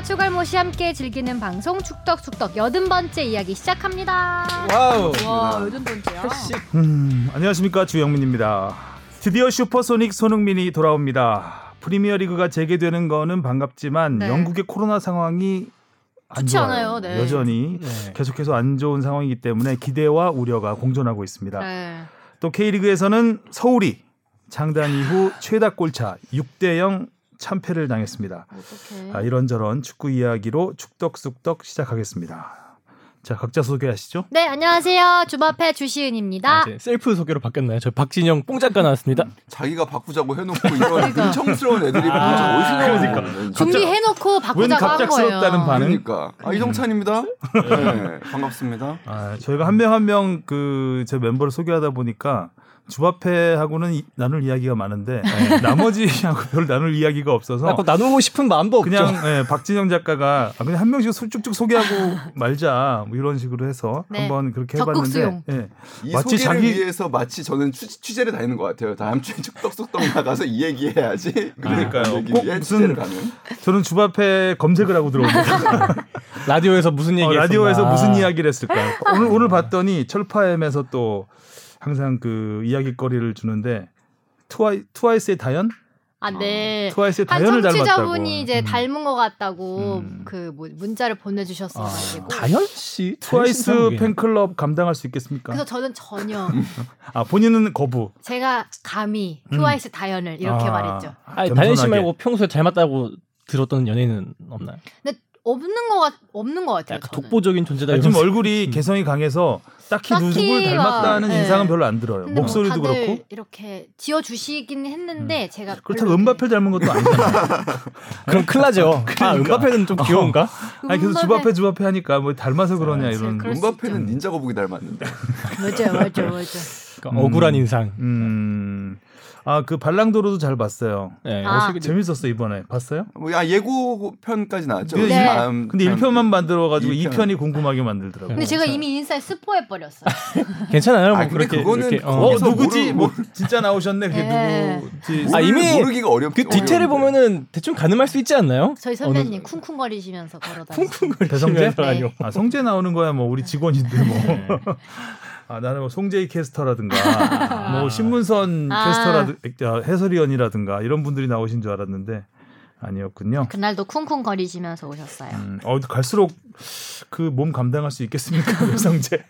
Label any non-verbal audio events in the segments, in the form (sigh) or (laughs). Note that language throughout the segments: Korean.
축덕과 축알못이 함께 즐기는 방송 축덕쑥덕 여든 번째 이야기 시작합니다. 와우. 와 여든 번째야. 음, 안녕하십니까 주영민입니다. 드디어 슈퍼소닉 손흥민이 돌아옵니다. 프리미어리그가 재개되는 거는 반갑지만 네. 영국의 코로나 상황이 안 좋지 좋아요. 않아요, 네. 여전히 네. 계속해서 안 좋은 상황이기 때문에 기대와 우려가 공존하고 있습니다. 네. 또 K리그에서는 서울이 창단 이후 최다 골차 6대 0 참패를 당했습니다. 어떡해. 아, 이런저런 축구 이야기로 축덕숙덕 시작하겠습니다. 자 각자 소개하시죠. 네 안녕하세요 주바페 주시은입니다. 아, 이제 셀프 소개로 바뀌었나요? 저 박진영 뽕작가 나왔습니다. 자기가 바꾸자고 해놓고 이런 그러니까. 능청스러운 애들이 아, 어디서 그러니까. 나오는 준비해놓고 웬 바꾸자고 한 갑작스럽다는 거예요. 반응? 그러니까 아, 이정찬입니다. 네, 반갑습니다. 아, 저희가 한 명 한 명 그 제 멤버를 소개하다 보니까 주바페하고는 이- 나눌 이야기가 많은데 (laughs) 나머지하고 별 나눌 이야기가 없어서 아, 나누고 싶은 마음도 없죠. 그냥 예, 박진영 작가가 아, 그냥 한 명씩 소- 쭉쭉 소개하고 (laughs) 말자 뭐 이런 식으로 해서 네. 한번 그렇게. 해봤는데 예. 이 마치 소개를 자기- 위해서 마치 저는 취, 취재를 다니는 것 같아요. 다음 주에 축덕숙덕 나가서 이 얘기해야지. 그러니까요. 얘기 꼭 무슨-. 저는 주바페 검색을 하고 들어옵니다. (laughs) 라디오에서 무슨 얘기 어, 라디오에서. 무슨 이야기를 했을까? 오늘 오늘 봤더니 철파엠에서 또 항상 그 이야기거리를 주는데 트와이 트와이스의 다현? 아 네. 트와이스의 한 다현을 닮았다고. 청취자분이 이제 음. 닮은 것 같다고 음. 그 뭐 문자를 보내주셨어가지고. 다현 씨 트와이스 팬클럽 감당할 수 있겠습니까? 그래서 저는 전혀 (laughs) 아 본인은 거부. 제가 감히 음. 트와이스 다현을 이렇게 아, 말했죠. 아니. 다현 씨 말고 평소에 닮았다고 들었던 연예인은 없나요? 근데 없는 것 같, 없는 것 같아요. 약간 저는. 독보적인 존재다. 아, 지금. 얼굴이 개성이 강해서 딱히 딱히 누구를 닮았다는 막, 네. 인상은 별로 안 들어요. 뭐 목소리도 다들 그렇고. 이렇게 지어 주시긴 했는데 제가 그렇다고 은바페 닮은 것도 아니잖아요. (laughs) 그럼 큰일 나죠. (laughs) 아, 은바페는 좀 귀여운가? 아니 계속 은바페- 주바페 주바페 하니까 뭐 닮아서 그러냐 아, 이런. 은바페는 닌자 거북이 닮았는데. (laughs) 맞아요, 맞아요, 맞아요. 그러니까 억울한 인상. 음. 아 그 발랑도로도 잘 봤어요. 네, 아. 어떻게 재밌었어 이번에 봤어요? 뭐, 야 예고편까지 나왔죠. 네. 다음 근데 편. 1편만 만들어가지고 이 2편이 궁금하게 만들더라고. 근데 제가 이미 인스타에 스포해 버렸어요. (laughs) 괜찮아요. 뭐 아, 근데 그렇게 그거는 이렇게, 어, 어. 누구지? 모르- 뭐 진짜 나오셨네. 그게 네. 누구지? 아, 이미 모르기가 어렵. 그 디테일을 보면은 대충 가늠할 수 있지 않나요? 저희 선배님 쿵쿵거리시면서 걸어다니고. 대성재? 네. 아니요. 아 성재 나오는 거야 뭐 우리 직원인데 뭐. (laughs) 아 나는 뭐 송재희 캐스터라든가 (laughs) 뭐 신문선 아. 캐스터라든가 해설위원이라든가 이런 분들이 나오신 줄 알았는데 아니었군요. 그날도 쿵쿵거리시면서 오셨어요. 음, 어 갈수록 그 몸 감당할 수 있겠습니까, (laughs) 배성재?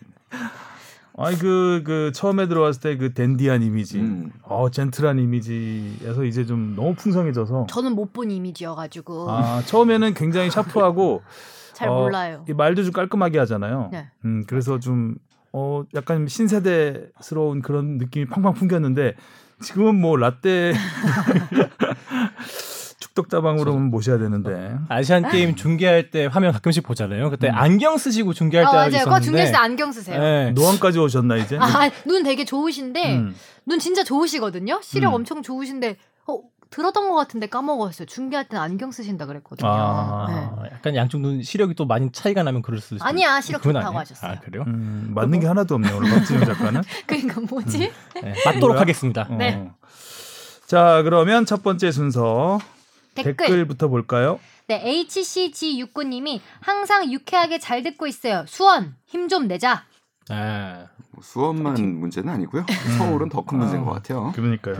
아니 그, 그 처음에 들어왔을 때 그 댄디한 이미지, 음. 어 젠틀한 이미지에서 이제 좀 너무 풍성해져서 저는 못 본 이미지여가지고 아 처음에는 굉장히 샤프하고 (laughs) 잘 어, 몰라요. 이 말도 좀 깔끔하게 하잖아요. 네. 음 그래서 좀 어 약간 신세대스러운 그런 느낌이 팡팡 풍겼는데 지금은 뭐 라떼 (laughs) 축덕다방으로 모셔야 되는데 아시안 게임 중계할 때 화면 가끔씩 보잖아요. 그때 음. 안경 쓰시고 중계할 아 때가 맞아요. 그거 있었는데. 중계할 때 안경 쓰세요. 네. 노안까지 오셨나 이제? 아, 눈 되게 좋으신데 음. 눈 진짜 좋으시거든요. 시력 음. 엄청 좋으신데 어 들었던 것 같은데 까먹었어요. 중계할 때는 안경 쓰신다 그랬거든요. 아. 네. 아, 약간 양쪽 눈 시력이 또 많이 차이가 나면 그럴 수도 있어요. 아니야, 시력 좋다고 아니에요? 하셨어요. 아 그래요? 음, 맞는 게 하나도 없네 오늘 박진영 작가는. (laughs) 그러니까 뭐지? 네, 맞도록? 하겠습니다. 어. 네. 자 그러면 첫 번째 순서 댓글. 댓글 부터 볼까요? 네, HCG69님이 항상 유쾌하게 잘 듣고 있어요. 수원 힘 좀 내자. 아, 뭐 수원만 문제는 아니고요. 서울은 더 큰 문제인 것 같아요. 그러니까요.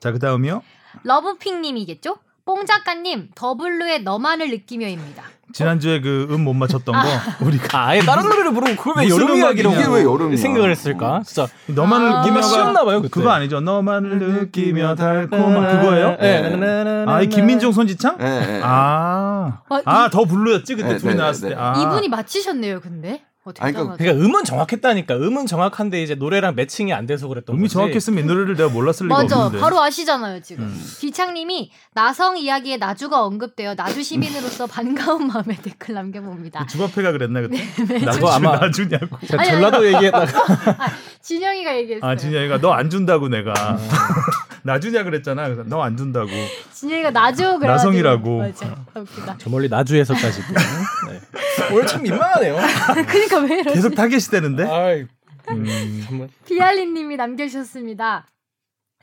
자 그 다음이요. 러브핑님이겠죠? 뽕 작가님 더블루의 너만을 느끼며입니다. (laughs) 지난주에 그 음 못 맞췄던 거 우리가 아, 아예 다른 노래를 부르고 그걸 왜 여름 이야기라고 이게 왜 여름이야? 생각을 했을까? 진짜 너만을 아. 느끼며가 쉬었나 봐요, 그때. 그거 아니죠? 너만을 느끼며 달콤한 그거예요? 네. 아, 이 김민종 손지창? 예, 예. 아, 아, 아, 더 블루였지 그때 네, 둘이 네, 나왔을 네, 때. 네. 아. 이분이 맞히셨네요, 근데. 어, 아니, 대단하다. 그러니까 음은 정확했다니까. 음은 정확한데 이제 노래랑 매칭이 안 돼서 그랬던 음이 거지. 정확했으면 이 노래를 내가 몰랐을 리가 맞아. 없는데. 바로 아시잖아요, 지금. 음. 비창님이 나성 이야기에 나주가 언급되어 나주 시민으로서 반가운 마음에 댓글 남겨봅니다. 주바페가 그랬나 그때? 나주 그거 아마- 나주냐고. 제가 아니, 전라도 얘기했다가 (laughs) 진영이가 얘기했어요. 아 진영이가 너 안 준다고 내가 (laughs) 나주냐 그랬잖아. 그래서 너 안 준다고. 진영이가 나주 그래가지고. 나성이라고. 맞아. 웃기다. 저 멀리 나주에서까지도. 네. 오늘 참 민망하네요. (laughs) 그러니까 왜 이러지? 계속 타겟이 되는데. 아이, 음. 정말. 비알리님이 남겨주셨습니다.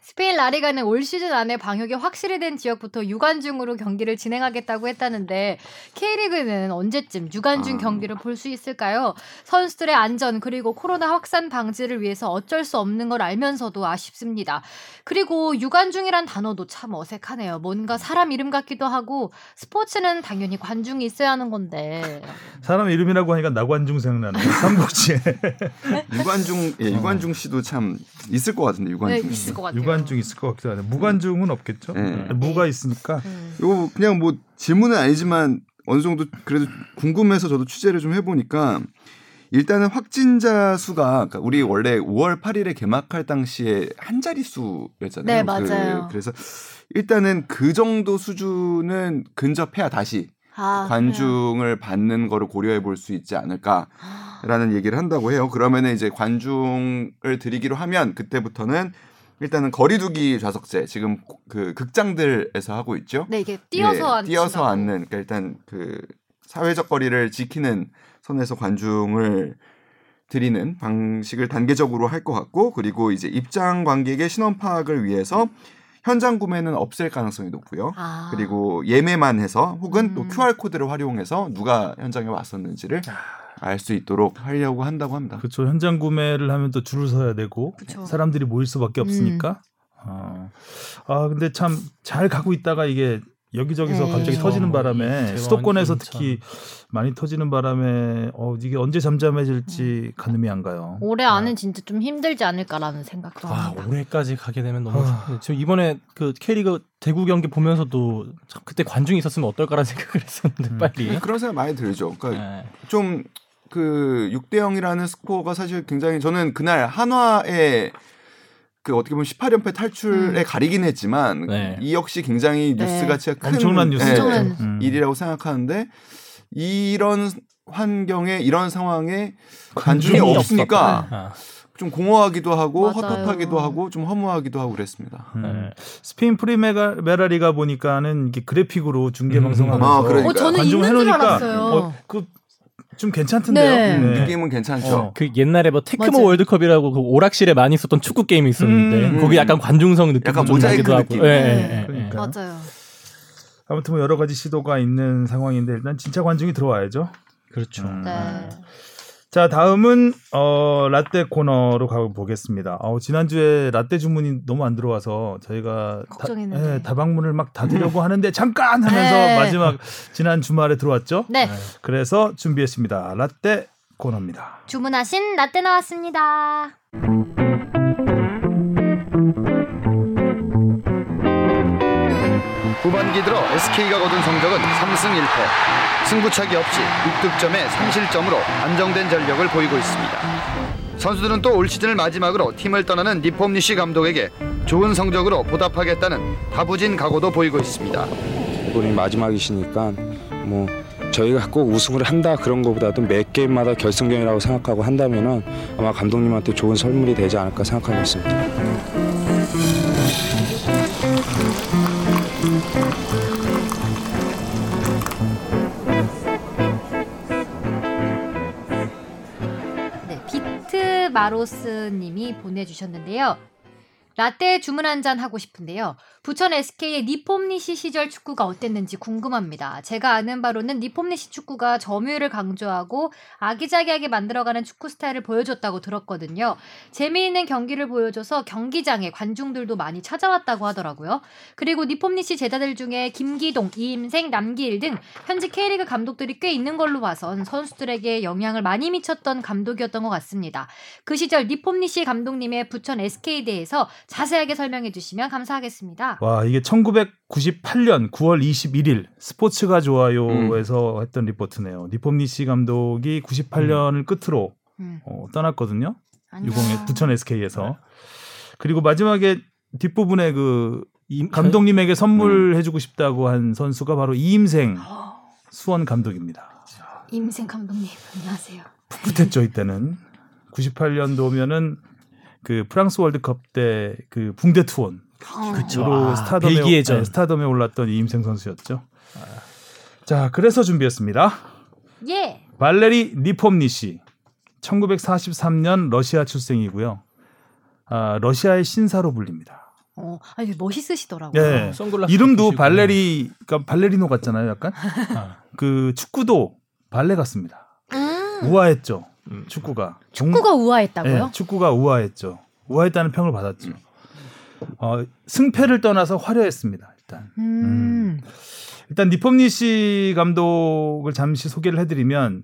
스페인 라리가는 올 시즌 안에 방역이 확실히 된 지역부터 유관중으로 경기를 진행하겠다고 했다는데 K리그는 언제쯤 유관중 아. 경기를 볼 수 있을까요? 선수들의 안전 그리고 코로나 확산 방지를 위해서 어쩔 수 없는 걸 알면서도 아쉽습니다. 그리고 유관중이란 단어도 참 어색하네요. 뭔가 사람 이름 같기도 하고 스포츠는 당연히 관중이 있어야 하는 건데 사람 이름이라고 하니까 나관중 생각나네. 삼국지에 (laughs) 유관중 예, 유관중 씨도 참 있을 것 같은데 네, 유관중. 있을 것 같아요. 유관 중 있을 것 같기도 하네. 무관중은 없겠죠. 네. 무가 있으니까. 음. 요 그냥 뭐 질문은 아니지만 어느 정도 그래도 궁금해서 저도 취재를 좀 해보니까 일단은 확진자 수가 그러니까 우리 원래 5월 8일에 개막할 당시에 한 자릿수였잖아요. 네, 맞아요. 그, 래서 일단은 그 정도 수준은 근접해야 다시 아, 관중을 받는 거를 고려해 볼 수 있지 않을까라는 얘기를 한다고 해요. 그러면은 이제 관중을 드리기로 하면 그때부터는 일단은 거리두기 좌석제 지금 그 극장들에서 하고 있죠. 네 이게 뛰어서 예, 앉 뛰어서 앉는 그러니까 일단 그 사회적 거리를 지키는 선에서 관중을 드리는 방식을 단계적으로 할 것 같고 그리고 이제 입장 관객의 신원 파악을 위해서 현장 구매는 없앨 가능성이 높고요. 아. 그리고 예매만 해서 혹은 또 음. QR 코드를 활용해서 누가 현장에 왔었는지를 알 수 있도록 하려고 한다고 합니다. 그렇죠. 현장 구매를 하면 또 줄을 서야 되고 그쵸. 사람들이 모일 수밖에 없으니까. 어. 아 근데 참 잘 가고 있다가 이게 여기저기서 네. 갑자기 그렇죠. 터지는 바람에 제가 수도권에서 특히 많이 터지는 바람에 어 이게 언제 잠잠해질지 가늠이 안 가요. 올해 안은 진짜 좀 힘들지 않을까라는 생각도 아, 합니다. 올해까지 가게 되면 너무 아. 지금 이번에 그 K리그 대구 경기 보면서도 참 그때 관중이 있었으면 어떨까라는 (laughs) 생각을 했었는데 음. 빨리. 그런 생각 많이 들죠. 그러니까 네. 좀 그 6대 0이라는 스코어가 사실 굉장히 저는 그날 한화의 그 어떻게 보면 18연패 탈출에 음. 가리긴 했지만 네. 이 역시 굉장히 네. 뉴스 가치가 큰 엄청난 뉴스죠. 엄청난 음. 일이라고 생각하는데 이런 환경에 이런 상황에 관중이 없으니까 아, 좀 공허하기도 하고 맞아요. 헛헛하기도 하고 좀 허무하기도 하고 그랬습니다. 음. 네. 스페인 프리메라리가 보니까 는 이게 그래픽으로 중계 음. 방송하면서 아, 그러니까. 어, 저는 관중 해놓으니까 알았어요. 어, 그 좀 괜찮던데요. 네. 느낌은 괜찮죠. 어. 그 옛날에 뭐 테크모 맞아요. 월드컵이라고 그 오락실에 많이 있었던 축구 게임이 있었는데 음. 거기 약간 관중성 느낌 약간 좀 모자이크. 느낌. 예, 네. 그러니까. 맞아요. 아무튼 뭐 여러 가지 시도가 있는 상황인데 일단 진짜 관중이 들어와야죠. 그렇죠. 음. 네. 자 다음은 어, 라떼 코너로 가보겠습니다. 어, 지난주에 라떼 주문이 너무 안 들어와서 저희가 걱정했는데. 다, 예, 다방문을 막 닫으려고 (laughs) 하는데 잠깐 하면서 네. 마지막 지난 주말에 들어왔죠. 네. 그래서 준비했습니다. 라떼 코너입니다. 주문하신 라떼 나왔습니다. 후반기 들어 SK가 거둔 성적은 3승 1패. 승부차기 없이 6득점에 3실점으로 안정된 전력을 보이고 있습니다. 선수들은 또 올 시즌을 마지막으로 팀을 떠나는 니폼니시 감독에게 좋은 성적으로 보답하겠다는 다부진 각오도 보이고 있습니다. 이번이 마지막이시니까 뭐 저희가 꼭 우승을 한다 그런 것보다도 매 게임마다 결승전이라고 생각하고 한다면은 아마 감독님한테 좋은 선물이 되지 않을까 생각하고 있습니다. 마로스님이 보내주셨는데요. 라떼 주문 한 잔 하고 싶은데요. 부천 SK의 니폼니시 시절 축구가 어땠는지 궁금합니다. 제가 아는 바로는 니폼니시 축구가 점유율을 강조하고 아기자기하게 만들어가는 축구 스타일을 보여줬다고 들었거든요. 재미있는 경기를 보여줘서 경기장에 관중들도 많이 찾아왔다고 하더라고요. 그리고 니폼니시 제자들 중에 김기동, 이임생, 남기일 등 현직 K리그 감독들이 꽤 있는 걸로 봐선 선수들에게 영향을 많이 미쳤던 감독이었던 것 같습니다. 그 시절 니폼니시 감독님의 부천 SK에 대해서 자세하게 설명해 주시면 감사하겠습니다. 와 이게 1998년 9월 21일 스포츠가 좋아요에서 했던 리포트네요. 니폼니시 감독이 98년을 끝으로 음. 어, 떠났거든요. 안녕. 60에 부천 SK에서 그리고 마지막에 뒷부분에 그 이- 감독님에게 선물해주고 싶다고 한 선수가 바로 이임생 수원 감독입니다. 임생 감독님 안녕하세요. 풋풋했죠 이때는 98년도면은 그 프랑스 월드컵 때 그 붕대 투원 그쵸. 으로 아, 스타덤에, 벨기에전. 네, 스타덤에 올랐던 이임생 선수였죠. 자, 그래서 준비했습니다. 예. 발레리 니폼니시 1943년 러시아 출생이고요. 아, 러시아의 신사로 불립니다. 어, 아니 멋있으시더라고요. 네. 선글라스 이름도 끼시고. 발레리, 그러니까 발레리노 같잖아요. 약간 아, 그 축구도 발레 같습니다. 음, 우아했죠. 음. 축구가. 축구가 우아했다고요? 네, 축구가 우아했죠. 우아했다는 평을 받았죠. 어, 승패를 떠나서 화려했습니다. 일단. 음. 일단 니폼니시 감독을 잠시 소개를 해드리면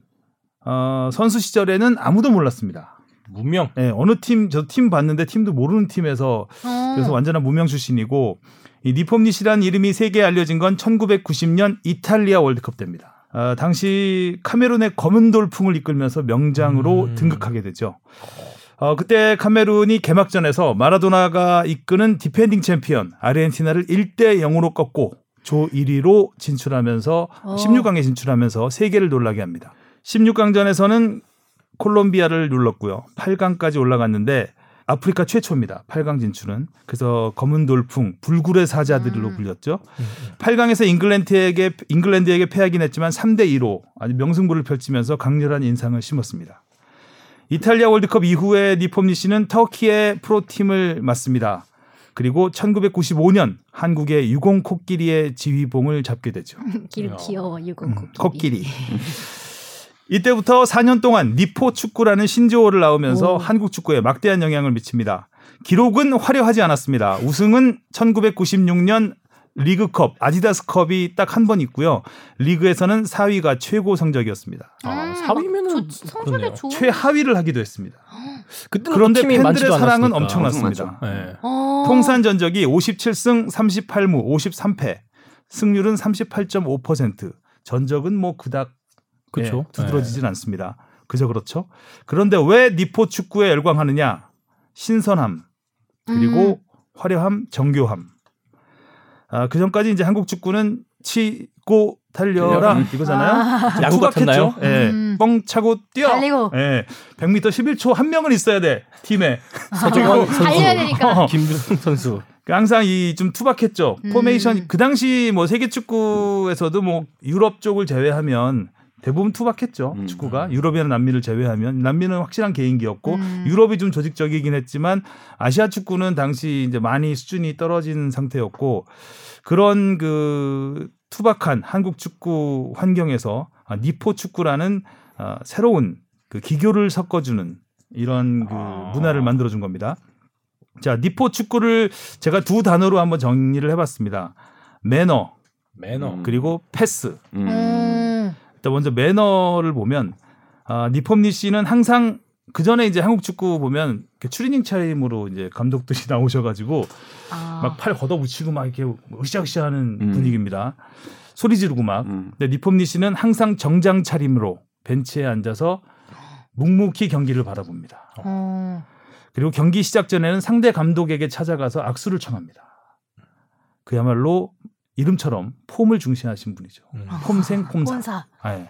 어, 선수 시절에는 아무도 몰랐습니다. 무명. 네, 어느 팀 저 팀 봤는데 팀도 모르는 팀에서 어. 그래서 완전한 무명 출신이고 이 니폼니시라는 이름이 세계에 알려진 건 1990년 이탈리아 월드컵 때입니다. 아, 당시 카메룬의 검은 돌풍을 이끌면서 명장으로 음. 등극하게 되죠. 어, 그때 카메룬이 개막전에서 마라도나가 이끄는 디펜딩 챔피언 아르헨티나를 1대 0으로 꺾고 조 1위로 진출하면서 어. 16강에 진출하면서 세계를 놀라게 합니다. 16강전에서는 콜롬비아를 눌렀고요. 8강까지 올라갔는데 아프리카 최초입니다. 8강 진출은. 그래서 검은 돌풍, 불굴의 사자들로 음. 불렸죠. 8강에서 잉글랜드에게 잉글랜드에게 패하긴 했지만 3대 2로 아주 명승부를 펼치면서 강렬한 인상을 심었습니다. 이탈리아 월드컵 이후에 니폼니 씨는 터키의 프로팀을 맡습니다. 그리고 1995년 한국의 유공 코끼리의 지휘봉을 잡게 되죠. (laughs) 길 어. 귀여워 유공 음, 코끼리. 코끼리. (laughs) 이때부터 4년 동안 니포 축구라는 신조어를 낳으면서 오. 한국 축구에 막대한 영향을 미칩니다. 기록은 화려하지 않았습니다. 우승은 1996년 리그컵 아디다스컵이 딱 한 번 있고요. 리그에서는 4위가 최고 성적이었습니다. 아, 음, 사위면은 막 저- 성적이. 좋은. 최하위를 하기도 했습니다. (gasps) 그런데 팬들의 사랑은. 엄청났습니다. 네. 어. 통산 전적이 57승 38무 53패, 승률은 38.5%. 전적은 뭐 그닥 그렇죠. 예, 두드러지진 않습니다. 그저 그렇죠. 그런데 왜 니포 축구에 열광하느냐? 신선함 그리고 화려함, 정교함. 아, 그 전까지 이제 한국 축구는 치고 달려라 음. 이거잖아요. 좀 야구 같았나요? 투박했죠. 예, 음. 뻥 차고 뛰어. 달리고. 예, 100m 11초 한 명은 있어야 돼 팀에. (laughs) 서정원 선수, 달려야 되니까. 김준성 선수. 항상 이 좀 투박했죠. 음. 포메이션 그 당시 뭐 세계 축구에서도 뭐 유럽 쪽을 제외하면 대부분 투박했죠. 음. 축구가 유럽이나 남미를 제외하면 남미는 확실한 개인기였고 음. 유럽이 좀 조직적이긴 했지만 아시아 축구는 당시 이제 많이 수준이 떨어진 상태였고 그런 그 투박한 한국 축구 환경에서 아, 니포 축구라는 아, 새로운 그 기교를 섞어주는 이런 그 아. 문화를 만들어준 겁니다. 자, 니포 축구를 제가 두 단어로 한번 정리를 해봤습니다. 매너 매너. 음. 그리고 패스. 음. 음. 일단 먼저 매너를 보면 아, 니폼니 씨는 항상 그 전에 이제 한국 축구 보면 이렇게 추리닝 차림으로 이제 감독들이 (laughs) 나오셔가지고 아. 막팔 걷어붙이고 막 이렇게 으쌰으쌰하는 음. 분위기입니다. 소리 지르고 막. 음. 근데 니폼니 씨는 항상 정장 차림으로 벤치에 앉아서 묵묵히 경기를 바라봅니다. 어. 그리고 경기 시작 전에는 상대 감독에게 찾아가서 악수를 청합니다. 그야말로 이름처럼 폼을 중시하신 분이죠. 음. 폼생 폼사. 아, 예.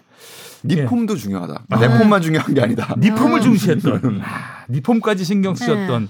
니 예. 폼도 중요하다. 내 폼만 중요한 게 아니다. 니폼을 음. 중시했던 아, 니폼까지 신경 쓰셨던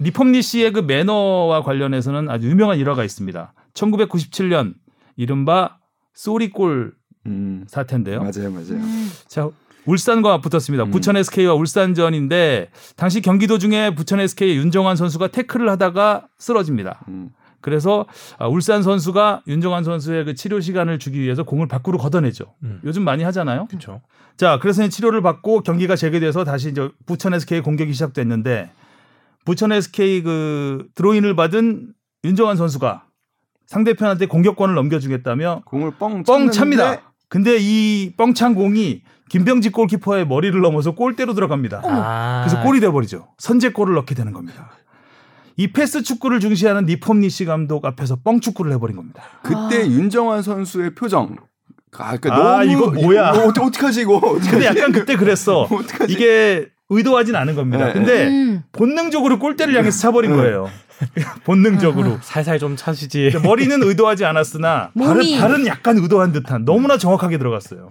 니폼니 씨의 그 매너와 관련해서는 아주 유명한 일화가 있습니다. 1997년 이른바 쏘리골 음. 사태인데요. 맞아요, 맞아요. 음. 자, 울산과 붙었습니다. 음. 부천 SK와 울산전인데 당시 경기 도 중에 부천 SK의 윤정환 선수가 태클을 하다가 쓰러집니다. 음. 그래서 아, 울산 선수가 윤정환 선수의 그 치료 시간을 주기 위해서 공을 밖으로 걷어내죠. 음. 요즘 많이 하잖아요. 그렇죠. 자, 그래서 이제 치료를 받고 경기가 재개돼서 다시 이제 부천 SK 공격이 시작됐는데 부천 SK 그 드로인을 받은 윤정환 선수가 상대편한테 공격권을 넘겨주겠다며 공을 뻥 뻥 찹니다. 근데 이 뻥찬 공이 김병지 골키퍼의 머리를 넘어서 골대로 들어갑니다. 아. 그래서 골이 돼버리죠. 선제골을 넣게 되는 겁니다. 이 패스 축구를 중시하는 니폼니시 감독 앞에서 뻥 축구를 해버린 겁니다. 그때 윤정환 선수의 표정. 아, 그러니까 아, 너무 이거 뭐야. 이거 어떡- 어떡하지 이거? 어떡하지? 근데 약간 그때 그랬어. (laughs) 어떡하지? 이게 의도하진 않은 겁니다. 네. 근데 음. 본능적으로 골대를 향해서 차버린 거예요. (laughs) 본능적으로. 살살 좀 차시지. 머리는 의도하지 않았으나 발은. 발은 약간 의도한 듯한 너무나 정확하게 들어갔어요.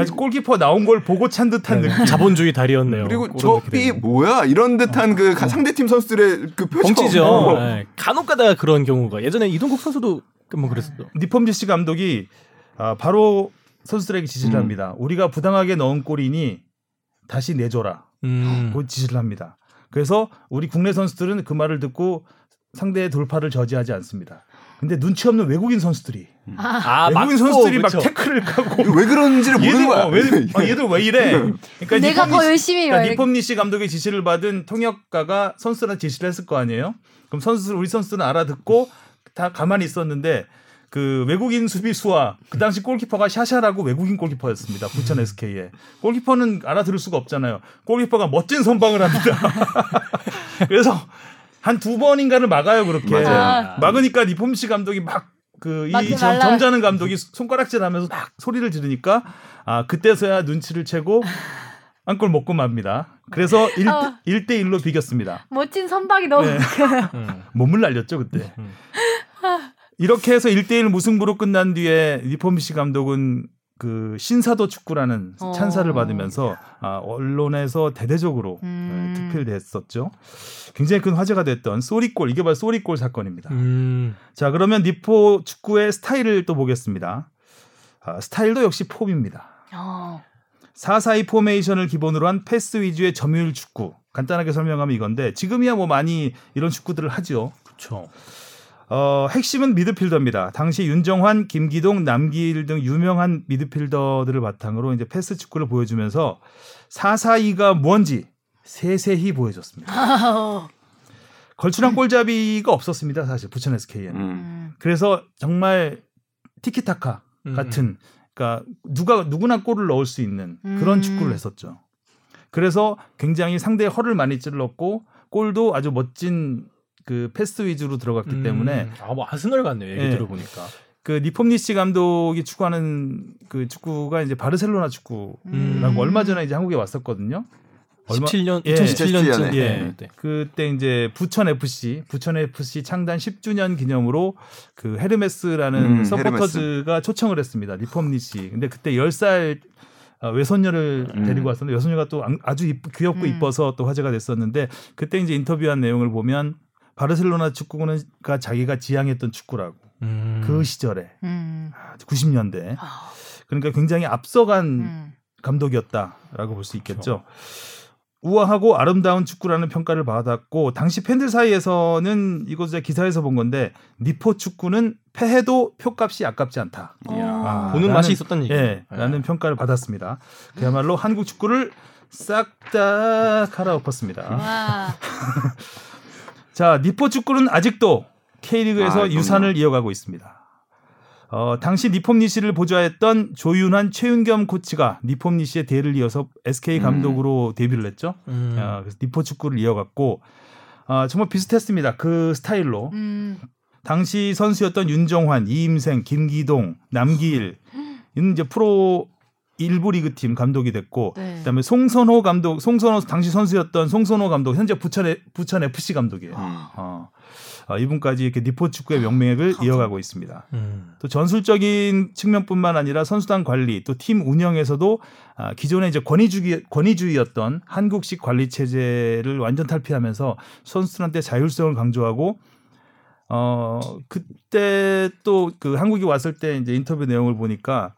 아주 골키퍼 나온 걸 보고 찬 듯한 느낌. 자본주의 달이었네요. 그리고 그런 저 느낌이 삐 들어요. 뭐야 이런 듯한 그 가- 상대팀 선수들의 그 표정. 벙찌죠. 어. 네. 간혹가다가 그런 경우가 예전에 이동국 선수도 뭐 그랬었죠. 니폼지 감독이 아, 바로 선수들에게 지시를 음. 합니다. 우리가 부당하게 넣은 골이니 다시 내줘라. 음. 그 지시를 합니다. 그래서 우리 국내 선수들은 그 말을 듣고 상대의 돌파를 저지하지 않습니다. 근데 눈치 없는 외국인 선수들이 아, 외국인 맞고, 선수들이 막 그쵸. 태클을 까고 (laughs) 왜 그런지를 모르는 얘들, 거야. 어, 왜, 아, 얘들 왜 이래? 그러니까 내가 니폼니 더 씨- 열심히 그러니까 막 니폼니 씨 감독의 지시를 받은 통역가가 선수들한테 지시를 했을 거 아니에요? 그럼 선수 우리 선수들은 알아듣고 다 가만히 있었는데 그 외국인 수비수와 그 당시 골키퍼가 샤샤라고 외국인 골키퍼였습니다. 부천 SK에 골키퍼는 알아들을 수가 없잖아요. 골키퍼가 멋진 선방을 합니다. (laughs) 그래서 한 두 번인가를 막아요 그렇게 맞아요. 막으니까 니폼 씨 감독이 막 그이 맞지 말라. 점잖은 감독이 손가락질하면서 막 소리를 지르니까 아 그때서야 눈치를 채고 한골 먹고 맙니다. 그래서 1, 어. 1대 1로 비겼습니다. 멋진 선박이 너무 네. 웃겨요. (laughs) 음. 몸을 날렸죠 그때. 음. 이렇게 해서 1대1 무승부로 끝난 뒤에 니폼 씨 감독은 그 신사도 축구라는 어. 찬사를 받으면서 아, 언론에서 대대적으로 음. 네, 투표됐었죠. 굉장히 큰 화제가 됐던 sorry골 이게 바로 sorry골 사건입니다. 음. 자 그러면 니포 축구의 스타일을 또 보겠습니다. 아, 스타일도 역시 폼입니다. 어. 4-4-2 포메이션을 기본으로 한 패스 위주의 점유율 축구. 간단하게 설명하면 이건데 지금이야 뭐 많이 이런 축구들을 하죠. 그렇죠. 어, 핵심은 미드필더입니다. 당시 윤정환, 김기동, 남기일 등 유명한 미드필더들을 바탕으로 이제 패스 축구를 보여주면서 4-4-2가 뭔지 세세히 보여줬습니다. (laughs) 걸출한 골잡이가 없었습니다. 사실 부천 SK에는. 음. 음. 그래서 정말 티키타카 음. 같은 그러니까 누가 누구나 골을 넣을 수 있는 그런 음. 축구를 했었죠. 그래서 굉장히 상대의 허를 많이 찔렀고 골도 아주 멋진 그 패스 위주로 들어갔기 음. 때문에 아, 뭐 아스널 같네요. 얘기 예. 들어보니까. 그 니폼니시 감독이 추구하는 그 축구가 이제 바르셀로나 축구라고 음. 얼마 전에 이제 한국에 왔었거든요. 얼마 17년 예. 2017년쯤 예. 그때 이제 부천 FC, 부천 FC 창단 10주년 기념으로 그 헤르메스라는 음, 서포터즈가 초청을 했습니다. 리폼니시. 근데 그때 10살 어, 외손녀를 음. 데리고 왔었는데 외손녀가 또 안- 아주 이쁘, 귀엽고 음. 이뻐서 또 화제가 됐었는데 그때 이제 인터뷰한 내용을 보면 바르셀로나 축구는가 자기가 지향했던 축구라고 음. 그 시절에 음. 90년대 아. 그러니까 굉장히 앞서간 음. 감독이었다라고 볼 수 있겠죠. 우아하고 아름다운 축구라는 평가를 받았고 당시 팬들 사이에서는 이거 제가 기사에서 본 건데 니포 축구는 패해도 표값이 아깝지 않다. 어. 아, 보는 나는- 맛이 있었다는 얘기죠. 예, 라는 평가를 받았습니다. 그야말로 한국 축구를 싹 다 갈아엎었습니다. (laughs) 와. 자, 니포 축구는 아직도 K리그에서 아. 유산을 이어가고 있습니다. 어, 당시 니폼니시를 보좌했던 조윤환, 최윤겸 코치가 니폼니시의 대를 이어서 SK 음. 감독으로 데뷔를 했죠. 음. 어, 그래서 니포 축구를 이어갔고 아, 정말 비슷했습니다. 그 스타일로. 음. 당시 선수였던 윤정환, 이임생, 김기동, 남기일 (gasps) 이는 이제 프로 일부 리그 팀 감독이 됐고 네. 그다음에 송선호 감독, 송선호 당시 선수였던 송선호 감독 현재 부천 에- 부천 FC 감독이에요. 음. 어. 어, 이분까지 이렇게 니포 축구의 명맥을 이어가고 있습니다. 음. 또 전술적인 측면뿐만 아니라 선수단 관리 또 팀 운영에서도 아, 기존의 이제 권위주의 권위주의였던 한국식 관리 체제를 완전 탈피하면서 선수들한테 자율성을 강조하고 어 그때 또 그 한국이 왔을 때 이제 인터뷰 내용을 보니까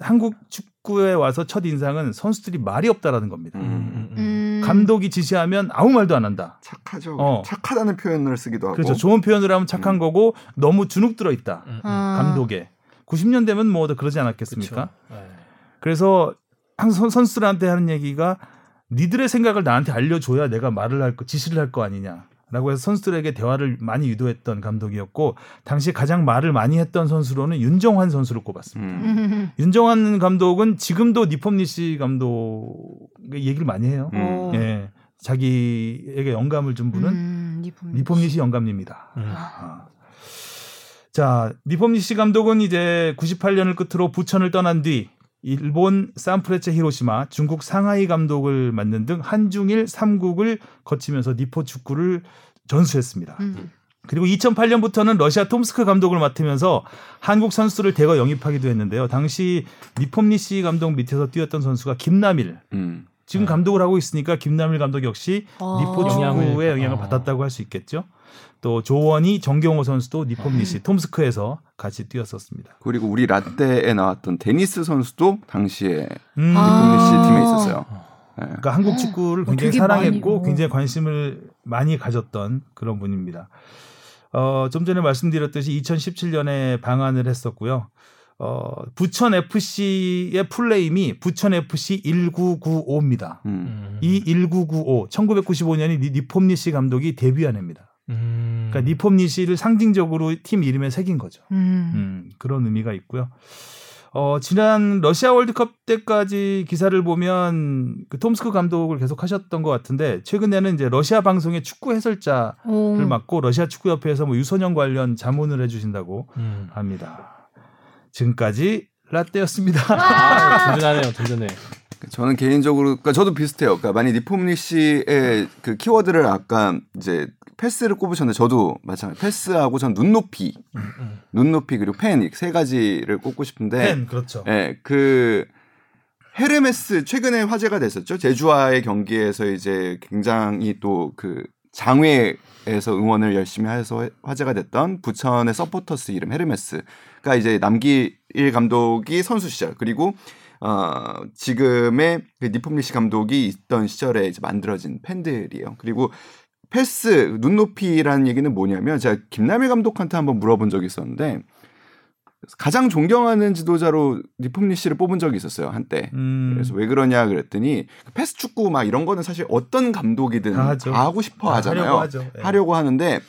한국 축구에 와서 첫 인상은 선수들이 말이 없다라는 겁니다. 음. 음. 음. 음. 감독이 지시하면 아무 말도 안 한다. 착하죠. 어. 착하다는 표현을 쓰기도 하고. 그렇죠. 좋은 표현을 하면 착한 음. 거고 너무 주눅 들어 있다. 음. 아. 감독에 90년 되면 뭐 그러지 않았겠습니까? 예. 그래서 항상 선수들한테 하는 얘기가 니들의 생각을 나한테 알려줘야 내가 말을 할 거, 지시를 할 거 아니냐 라고 해서 선수들에게 대화를 많이 유도했던 감독이었고 당시 가장 말을 많이 했던 선수로는 윤정환 선수를 꼽았습니다. 음. 음. (laughs) 윤정환 감독은 지금도 니폼니시 감독 얘기를 많이 해요. 음. 오. 예, 자기에게 영감을 준 분은 음, 니폼. 니폼니시 영감입니다. 음. 아. 자, 니폼니시 감독은 이제 98년을 끝으로 부천을 떠난 뒤 일본 산프레체 히로시마, 중국 상하이 감독을 맡는 등 한중일 3국을 거치면서 니포 축구를 전수했습니다. 음. 그리고 2008년부터는 러시아 톰스크 감독을 맡으면서 한국 선수를 대거 영입하기도 했는데요. 당시 니폼니시 감독 밑에서 뛰었던 선수가 김남일. 음. 지금 네. 감독을 하고 있으니까 김남일 감독 역시 어. 니포 축구에 영향을- 어. 받았다고 할 수 있겠죠. 또 조원희, 정경호 선수도 니폼니시 톰스크에서 같이 뛰었었습니다. 그리고 우리 라떼에 나왔던 데니스 선수도 당시에 음, 아. 니폼니시 팀에 있었어요. 네. 그러니까 한국 축구를 어, 굉장히 사랑했고 많이, 어. 굉장히 관심을 많이 가졌던 그런 분입니다. 어, 좀 전에 말씀드렸듯이 2017년에 방한을 했었고요. 어, 부천 FC의 full name이 부천 FC 1995입니다. 음. 이 1995, 1995년이 니폼니시 감독이 데뷔한 해입니다. 음. 그러니까 니폼니시를 상징적으로 팀 이름에 새긴 거죠. 음. 음, 그런 의미가 있고요. 어, 지난 러시아 월드컵 때까지 기사를 보면 그 톰스크 감독을 계속 하셨던 것 같은데 최근에는 이제 러시아 방송의 축구 해설자를 오. 맡고 러시아 축구협회에서 뭐 유소년 관련 자문을 해주신다고 음. 합니다. 지금까지 라떼였습니다. (laughs) 아, 든든하네요, 든든해. 저는 개인적으로 그러니까 저도 비슷해요. 그러니까 만약 니폼니 씨의 그 키워드를 아까 이제 패스를 꼽으셨는데 저도 마찬가지. 패스하고 전 눈높이, 음. 눈높이 그리고 펜 세 가지를 꼽고 싶은데, 팬 그렇죠. 예, 그 헤르메스 최근에 화제가 됐었죠. 제주와의 경기에서 이제 굉장히 또 그 장외에서 응원을 열심히 해서 화제가 됐던 부천의 서포터스 이름 헤르메스 가 이제 남기일 감독이 선수 시절 그리고 어 지금의 그 니폼니시 감독이 있던 시절에 이제 만들어진 팬들이에요. 그리고 패스 눈높이라는 얘기는 뭐냐면 제가 김남일 감독한테 한번 물어본 적이 있었는데 가장 존경하는 지도자로 니폼리 씨를 뽑은 적이 있었어요 한때. 음, 그래서 왜 그러냐 그랬더니 패스 축구 막 이런 거는 사실 어떤 감독이든 다 다. 하고 싶어 다 하잖아요. 하려고 하죠. 예. 하려고 하는데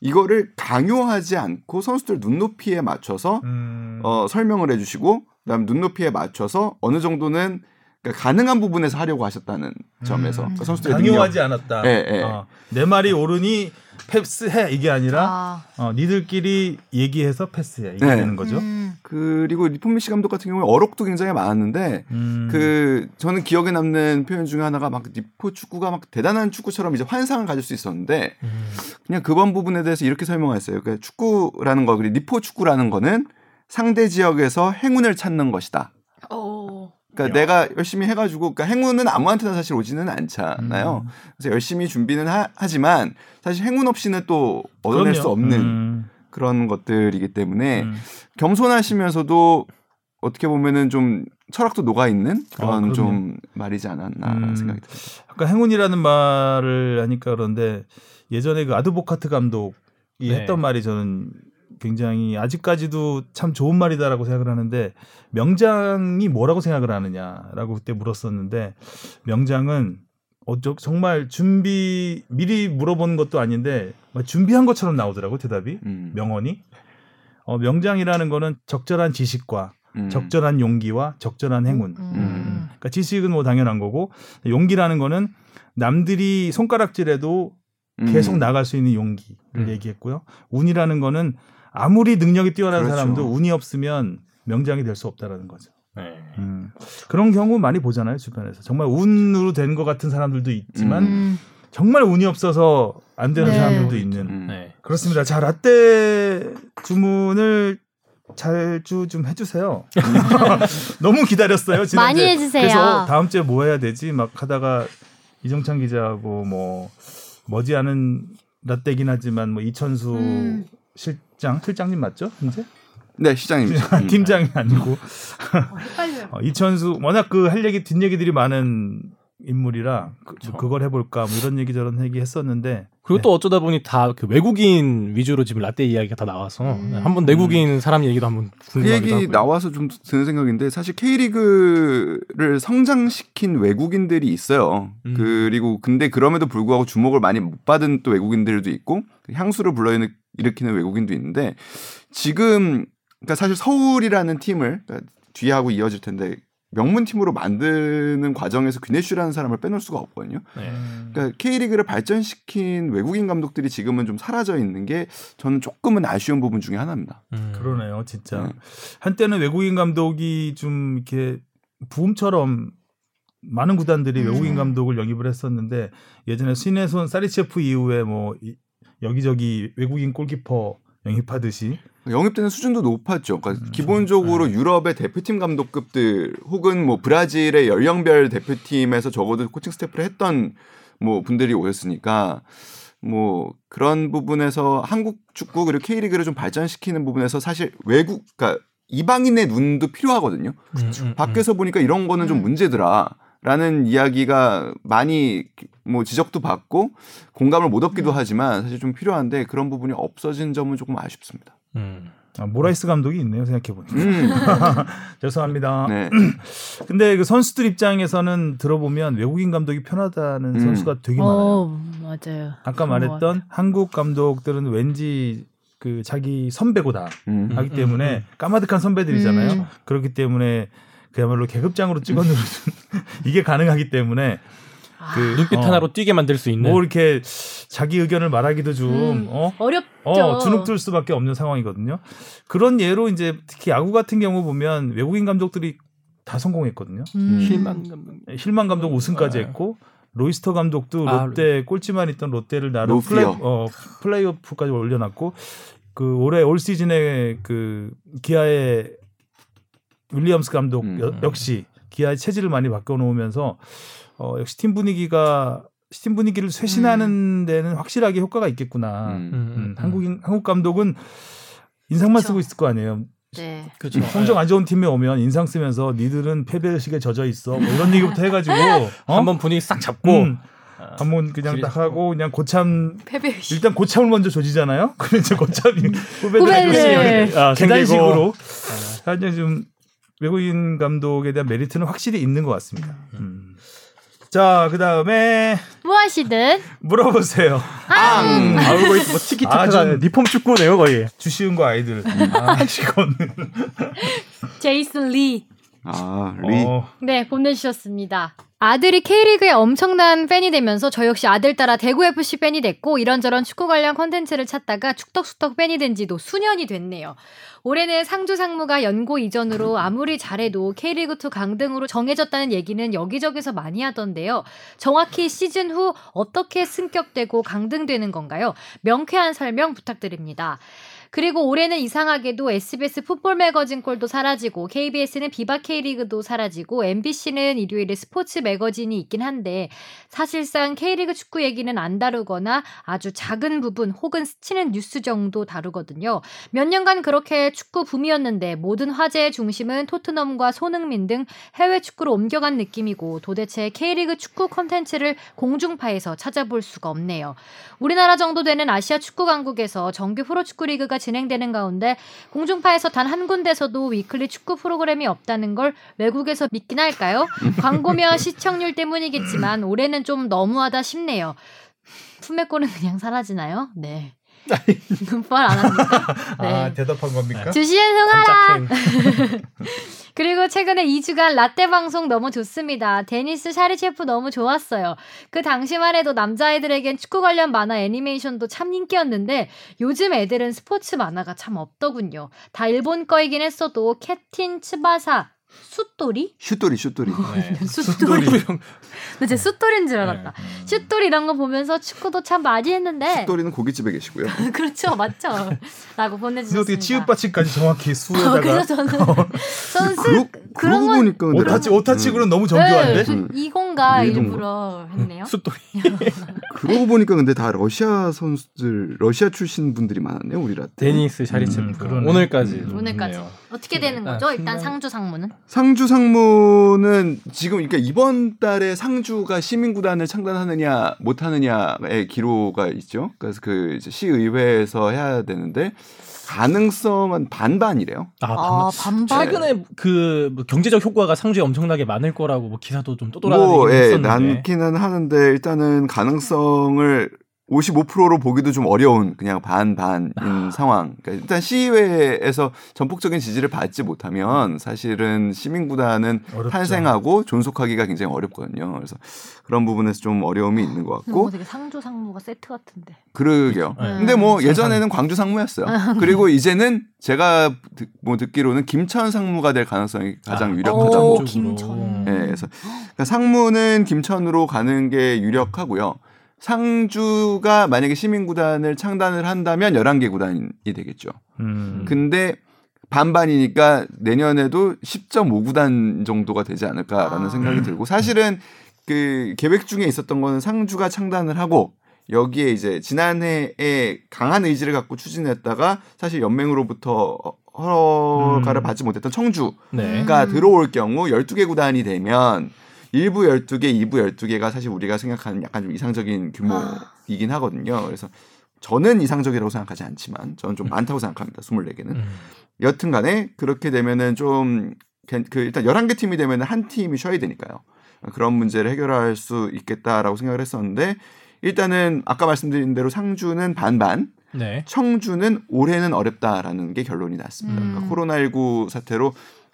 이거를 강요하지 않고 선수들 눈높이에 맞춰서 음, 어, 설명을 해주시고 그다음 눈높이에 맞춰서 어느 정도는 그러니까 가능한 부분에서 하려고 하셨다는 점에서 음. 그러니까 선수들의 강요하지 않았다. 예, 예. 어, 내 말이 옳으니 패스해 이게 아니라 아. 어, 니들끼리 얘기해서 패스해 이게 네. 되는 거죠. 음. 그리고 리폼미 씨 감독 같은 경우에 어록도 굉장히 많았는데 음. 그 저는 기억에 남는 표현 중에 하나가 막 니포 축구가 막 대단한 축구처럼 이제 환상을 가질 수 있었는데 음. 그냥 그번 부분에 대해서 이렇게 설명했어요. 그러니까 축구라는 거 그리고 니포 축구라는 거는 상대 지역에서 행운을 찾는 것이다. 오. 그러니까 내가 열심히 해가지고 그러니까 행운은 아무한테나 사실 오지는 않잖아요. 음. 그래서 열심히 준비는 하, 지만 사실 행운 없이는 또 얻어낼 그럼요. 수 없는 음, 그런 것들이기 때문에 음. 겸손하시면서도 어떻게 보면은 좀 철학도 녹아 있는 그런 아. 좀 말이지 않았나라는 음. 생각이 듭니다. 아까 행운이라는 말을 하니까 그런데 예전에 그 아드보카트 감독이 네. 했던 말이 저는 굉장히 아직까지도 참 좋은 말이다라고 생각을 하는데 명장이 뭐라고 생각을 하느냐라고 그때 물었었는데 명장은 어쩌 정말 준비 미리 물어보는 것도 아닌데 막 준비한 것처럼 나오더라고 대답이 음. 명언이 어, 명장이라는 거는 적절한 지식과 음. 적절한 용기와 적절한 행운 음. 그러니까 지식은 뭐 당연한 거고 용기라는 거는 남들이 손가락질해도 음. 계속 나갈 수 있는 용기를 음. 얘기했고요. 운이라는 거는 아무리 능력이 뛰어난 그렇죠. 사람도 운이 없으면 명장이 될 수 없다라는 거죠. 네. 음. 그런 경우 많이 보잖아요 주변에서 정말 운으로 된 것 같은 사람들도 있지만 음. 정말 운이 없어서 안 되는 네. 사람들도 있는 음. 네. 그렇습니다. 자 라떼 주문을 잘주 좀 해주세요. (laughs) 너무 기다렸어요. 지난주에. 많이 해주세요. 그래서 다음 주에 뭐 해야 되지? 막 하다가 이정찬 기자하고 뭐 머지않은 라떼긴 하지만 뭐 이천수 음. 실장 실장님 맞죠? 현재 네 시장입니다. (laughs) 음. 팀장이 아니고 어, 헷갈려요. 어, 이천수 워낙 그 할 얘기 뒷 얘기들이 많은 인물이라 그, 그쵸. 그걸 해볼까 뭐 이런 얘기 저런 얘기 했었는데 그리고 또 어쩌다 보니 다 그 외국인 위주로 지금 라떼 이야기가 다 나와서 음. 한번 내국인 사람 얘기도 한번 그 궁금하기도 얘기 하고요. 나와서 좀 드는 생각인데 사실 K리그를 성장시킨 외국인들이 있어요. 음. 그리고 근데 그럼에도 불구하고 주목을 많이 못 받은 또 외국인들도 있고 향수를 불러 일으키는 외국인도 있는데 지금 그러니까 사실 서울이라는 팀을 그러니까 뒤하고 이어질 텐데 명문 팀으로 만드는 과정에서 귀네슈라는 사람을 빼놓을 수가 없거든요. 네. 그러니까 K리그를 발전시킨 외국인 감독들이 지금은 좀 사라져 있는 게 저는 조금은 아쉬운 부분 중에 하나입니다. 음. 그러네요, 진짜. 네. 한때는 외국인 감독이 좀 이렇게 부음처럼 많은 구단들이 음. 외국인 감독을 영입을 했었는데 예전에 신혜손 사리체프 이후에 뭐 이- 여기저기 외국인 골키퍼 영입하듯이 영입되는 수준도 높았죠. 그러니까 음, 기본적으로 유럽의 대표팀 감독급들 혹은 뭐 브라질의 연령별 대표팀에서 적어도 코칭 스태프를 했던 뭐 분들이 오셨으니까 뭐 그런 부분에서 한국 축구 그리고 K리그를 좀 발전시키는 부분에서 사실 외국 그러니까 이방인의 눈도 필요하거든요. 음, 음, 밖에서 보니까 이런 거는 좀 음. 문제더라. 라는 이야기가 많이 뭐 지적도 받고 공감을 못 얻기도 네. 하지만 사실 좀 필요한데 그런 부분이 없어진 점은 조금 아쉽습니다. 음. 아, 모라이스 감독이 있네요 생각해 보니까. 음, (laughs) 죄송합니다. 네. (clears throat) 근데 그 선수들 입장에서는 들어보면 외국인 감독이 편하다는 음. 선수가 되게 많아요. 어, 맞아요. 아까 말했던 한국 감독들은 왠지 그 자기 선배고 다 음. 하기 음, 때문에 음, 까마득한 선배들이잖아요. 음. 그렇기 때문에 그야말로 계급장으로 찍어 누르는 (laughs) 이게 가능하기 때문에 그 눈빛 어, 하나로 뛰게 만들 수 있는 뭐 이렇게 자기 의견을 말하기도 좀 음. 어? 어렵죠. 어, 주눅들 수밖에 없는 상황이거든요. 그런 예로 이제 특히 야구 같은 경우 보면 외국인 감독들이 다 성공했거든요. 음. 실만 감독. 힐만 감독 우승까지 네. 했고 로이스터 감독도 아, 롯데 꼴찌만 있던 롯데를 나름. 플레이, 어, 플레이오프까지 올려놨고 그 올해 올 시즌에 그 기아의 윌리엄스 감독 음. 여- 역시 기아의 체질을 많이 바꿔놓으면서 어, 역시 팀 분위기가 팀 분위기를 쇄신하는 데는 확실하게 효과가 있겠구나. 음. 음, 한국인 한국 감독은 인상만 그쵸. 쓰고 있을 거 아니에요. 네. 그렇죠. 성적 안 좋은 팀에 오면 인상 쓰면서 니들은 패배의식에 젖어 있어. 뭐 이런 얘기부터 해가지고 (laughs) 어? 한번 분위기 싹 잡고 음, 한번 그냥 딱 하고 그냥 고참 패배. 일단 고참을 먼저 조지잖아요. (laughs) 그럼 이제 고참이 후배들 후배들. 아, 생기고. 계단식으로 하여튼 좀 외국인 감독에 대한 메리트는 확실히 있는 것 같습니다. 음. 자, 그 다음에 무엇이든 물어보세요. 음, 아, 이거 뭐 티키타카가 아, 좀- 니폼 축구네요 거의. 주시은 거 아이들. 아, 이거는. 제이슨 리. 아, 리. 어, 네, 보내주셨습니다. 아들이 K리그의 엄청난 팬이 되면서 저 역시 아들 따라 대구FC 팬이 됐고 이런저런 축구 관련 콘텐츠를 찾다가 축덕숙덕 팬이 된 지도 수년이 됐네요. 올해는 상주 상무가 연고 이전으로 아무리 잘해도 K리그2 강등으로 정해졌다는 얘기는 여기저기서 많이 하던데요. 정확히 시즌 후 어떻게 승격되고 강등되는 건가요? 명쾌한 설명 부탁드립니다. 그리고 올해는 이상하게도 SBS 풋볼 매거진 꼴도 사라지고 KBS는 비바 K리그도 사라지고 MBC는 일요일에 스포츠 매거진이 있긴 한데 사실상 K리그 축구 얘기는 안 다루거나 아주 작은 부분 혹은 스치는 뉴스 정도 다루거든요. 몇 년간 그렇게 축구 붐이었는데 모든 화제의 중심은 토트넘과 손흥민 등 해외 축구로 옮겨간 느낌이고 도대체 K리그 축구 콘텐츠를 공중파에서 찾아볼 수가 없네요. 우리나라 정도 되는 아시아 축구 강국에서 정규 프로축구 리그가 진행되는 가운데 공중파에서 단 한 군데서도 weekly 축구 프로그램이 없다는 걸 외국에서 믿긴 할까요? 광고며 (laughs) 시청률 때문이겠지만 올해는 좀 너무하다 싶네요. 풋매골은 그냥 사라지나요? 네. 분발 안 합니까? (laughs) 네. 아, 대답한 겁니까? 주시은! 깜짝행. (laughs) 그리고 최근에 2주간 라떼 방송 너무 좋습니다. 데니스 샤리체프 너무 좋았어요. 그 당시만 해도 남자애들에겐 축구 관련 만화 애니메이션도 참 인기였는데 요즘 애들은 스포츠 만화가 참 없더군요. 다 일본 거이긴 했어도 캡틴 츠바사 숫돌이? 슛돌이 슛돌이. 네. 숫돌이. 나 진짜 숫돌인 줄 알았다. 숫돌이 이런 거 보면서 축구도 참 많이 했는데 슛돌이는 고깃집에 계시고요. (laughs) 그렇죠. 맞죠. 라고 보내주셨습니다. 어떻게 치읓받침까지 정확히 어, 수에다가 그래서 저는 저는 그러, 쓱 그런 그러고 건 보니까 근데 오타치 오타치고는 너무 네, 정교한데. 저 음. 이건가? 일부러 했네요. 숫돌이. (laughs) 그러고 보니까 근데 다 러시아 선수들 러시아 출신 분들이 많았네요 우리 라떼. 데니스 샤리체프 음. 오늘까지 음. 오늘까지 좋네요. 어떻게 되는 일단 거죠? 일단 신랑- 상주 상무는 상주 상무는 지금 그러니까 이번 달에 상주가 시민구단을 창단하느냐 못하느냐의 기로가 있죠. 그래서 그 이제 시의회에서 해야 되는데 가능성은 반반이래요. 아, 아 반반. 최근에 그뭐 경제적 효과가 상주에 엄청나게 많을 거라고 뭐 기사도 좀 떠돌아다니긴 뭐, 예, 했었는데. 많기는 하는데 일단은 가능성을 55%로 보기도 좀 어려운 그냥 반반인 아. 상황. 그러니까 일단 시의회에서 전폭적인 지지를 받지 못하면 사실은 시민구단은 어렵죠. 탄생하고 존속하기가 굉장히 어렵거든요. 그래서 그런 부분에서 좀 어려움이 있는 것 같고 뭐 되게 상주 상무가 세트 같은데. 그러게요. 네. 근데 뭐. 예전에는 광주 상무였어요. 그리고 이제는 제가 듣- 뭐 듣기로는 김천 상무가 될 가능성이 가장 아, 오, 유력하다고. 김천. 예, 그래서 그러니까 상무는 김천으로 가는 게 유력하고요. 상주가 만약에 시민구단을 창단을 한다면 11개 구단이 되겠죠. 음. 근데 반반이니까 내년에도 10.5구단 정도가 되지 않을까라는 아. 생각이 들고 사실은 그 계획 중에 있었던 거는 상주가 창단을 하고 여기에 이제 지난해에 강한 의지를 갖고 추진했다가 사실 연맹으로부터 허가를 음. 받지 못했던 청주가 네. 음. 들어올 경우 12개 구단이 되면 1부 12개, 2부 12개가 사실 우리가 생각하는 약간 좀 이상적인 규모이긴 하거든요. 그래서 저는 이상적이라고 생각하지 않지만 저는 좀 많다고 생각합니다. 24개는. 음. 여튼 간에 그렇게 되면은 좀 그 일단 11개 팀이 되면 한 팀이 쉬어야 되니까요. 그런 문제를 해결할 수 있겠다라고 생각을 했었는데 일단은 아까 말씀드린 대로 상주는 반반, 네. 청주는 올해는 어렵다라는 게 결론이 났습니다. 음. 그러니까 코로나19 사태로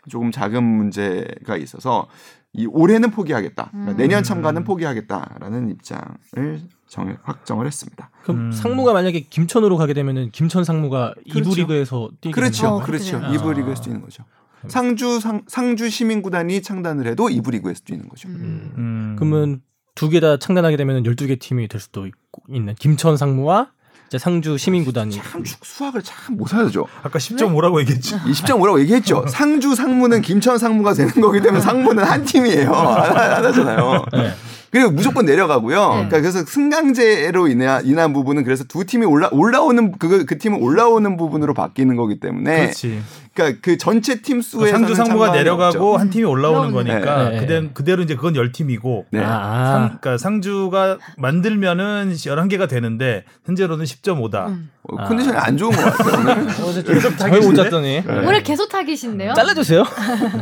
조금 자금 문제가 있어서 이 올해는 포기하겠다. 그러니까 음. 내년 참가는 포기하겠다라는 입장을 정, 확정을 했습니다. 그럼 음. 상무가 만약에 김천으로 가게 되면은 김천 상무가 이부 그렇죠. 리그에서 뛰게 그렇죠. 어? 그렇죠. 이부 되네요. 리그에서 뛰는 거죠. 상주 상, 상주 시민구단이 창단을 해도 이부 리그에서 뛰는 거죠. 음. 음. 그러면 두 개 다 창단하게 되면 12개 팀이 될 수도 있고 있는 김천 상무와 상주 시민구단이 참 축- 수학을 참 못하죠. 아까 10.5라고 얘기했지. 20.5라고 얘기했죠. 상주 상무는 김천 상무가 되는 거기 때문에 상무는 한 팀이에요. 하나- 하나잖아요. 네. 그리고 무조건 내려가고요. 네. 그러니까 그래서 승강제로 인해 인한 부분은 그래서 두 팀이 올라 올라오는 그, 그 팀은 올라오는 부분으로 바뀌는 거기 때문에 그렇지. 그러니까 그 전체 팀 수에 상주 상무가 내려가고 한 팀이 올라오는 올라오는 거니까 네. 그대, 그대로 이제 그건 10팀이고 네. 아, 상, 그러니까 상주가 만들면은 11개가 되는데 현재로는 10.5다. 음. 어, 컨디션이 안 좋은 것 같아요. 어제 잠을 못 잤더니 올해 계속 타기신데요? 잘라주세요.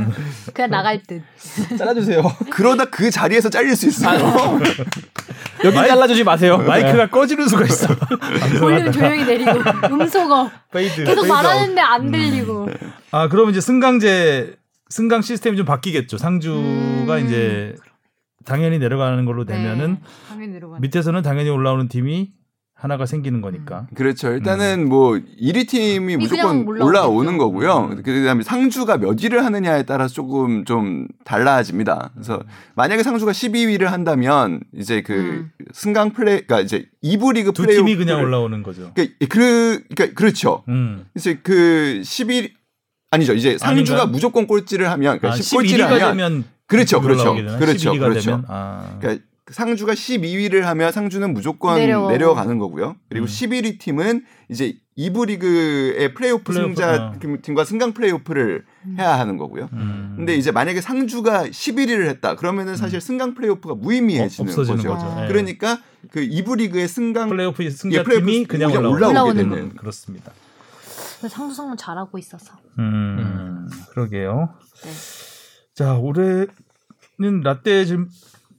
(laughs) 그냥 나갈 듯. 잘라주세요. 그러다 그 자리에서 잘릴 수 있어요. (laughs) 여기 잘라주지 마세요. 마이크가 꺼지는 수가 있어. (laughs) 볼륨 조용히 내리고 음소거 fade. 계속 fade 말하는데 안 들리고. 아, 그러면 이제 승강제 승강 시스템이 좀 바뀌겠죠. 상주가 음. 이제 당연히 내려가는 걸로 되면은 네, 당연히 내려가네. 밑에서는 당연히 올라오는 팀이 하나가 생기는 거니까. 그렇죠. 일단은 뭐 1위 팀이 무조건. 올라오는 거고요. 그다음에 상주가 몇 위를 하느냐에 따라서 조금 좀 달라집니다. 그래서 만약에 상주가 12위를 한다면 이제 그 음. 승강 플레이 그러니까 이제 2부 리그 두 플레이 팀이 그냥 올라오는 거죠. 그러니까 그 그러니까 그렇죠. 음. 이제 그 11 아니죠. 이제 상주가 아닌가요? 무조건 꼴찌를 하면 그러니까 아, 10꼴찌를 11위가 하면 되면 그렇죠. 그렇죠. 그렇죠. 11위가 그렇죠. 아. 그러니까 상주가 12위를 하면 상주는 무조건 내려가고. 내려가는 거고요. 그리고 음. 11위 팀은 이제 2부 리그의 플레이오프 플레이오프, 승자 어. 팀과 승강 플레이오프를 해야 하는 거고요. 음. 근데 이제 만약에 상주가 11위를 했다. 그러면은 사실 승강 플레이오프가 무의미해지는 어, 거죠. 거죠. 아. 예. 그러니까 그 2부 리그의 승강 플레이오프 예, 승자 플레이오프 팀이 그냥 그냥 올라오게 올라오게 되는 그렇습니다. 상수성은 잘하고 있어서. 음, 그러게요. 네. 자, 올해는 라떼 질,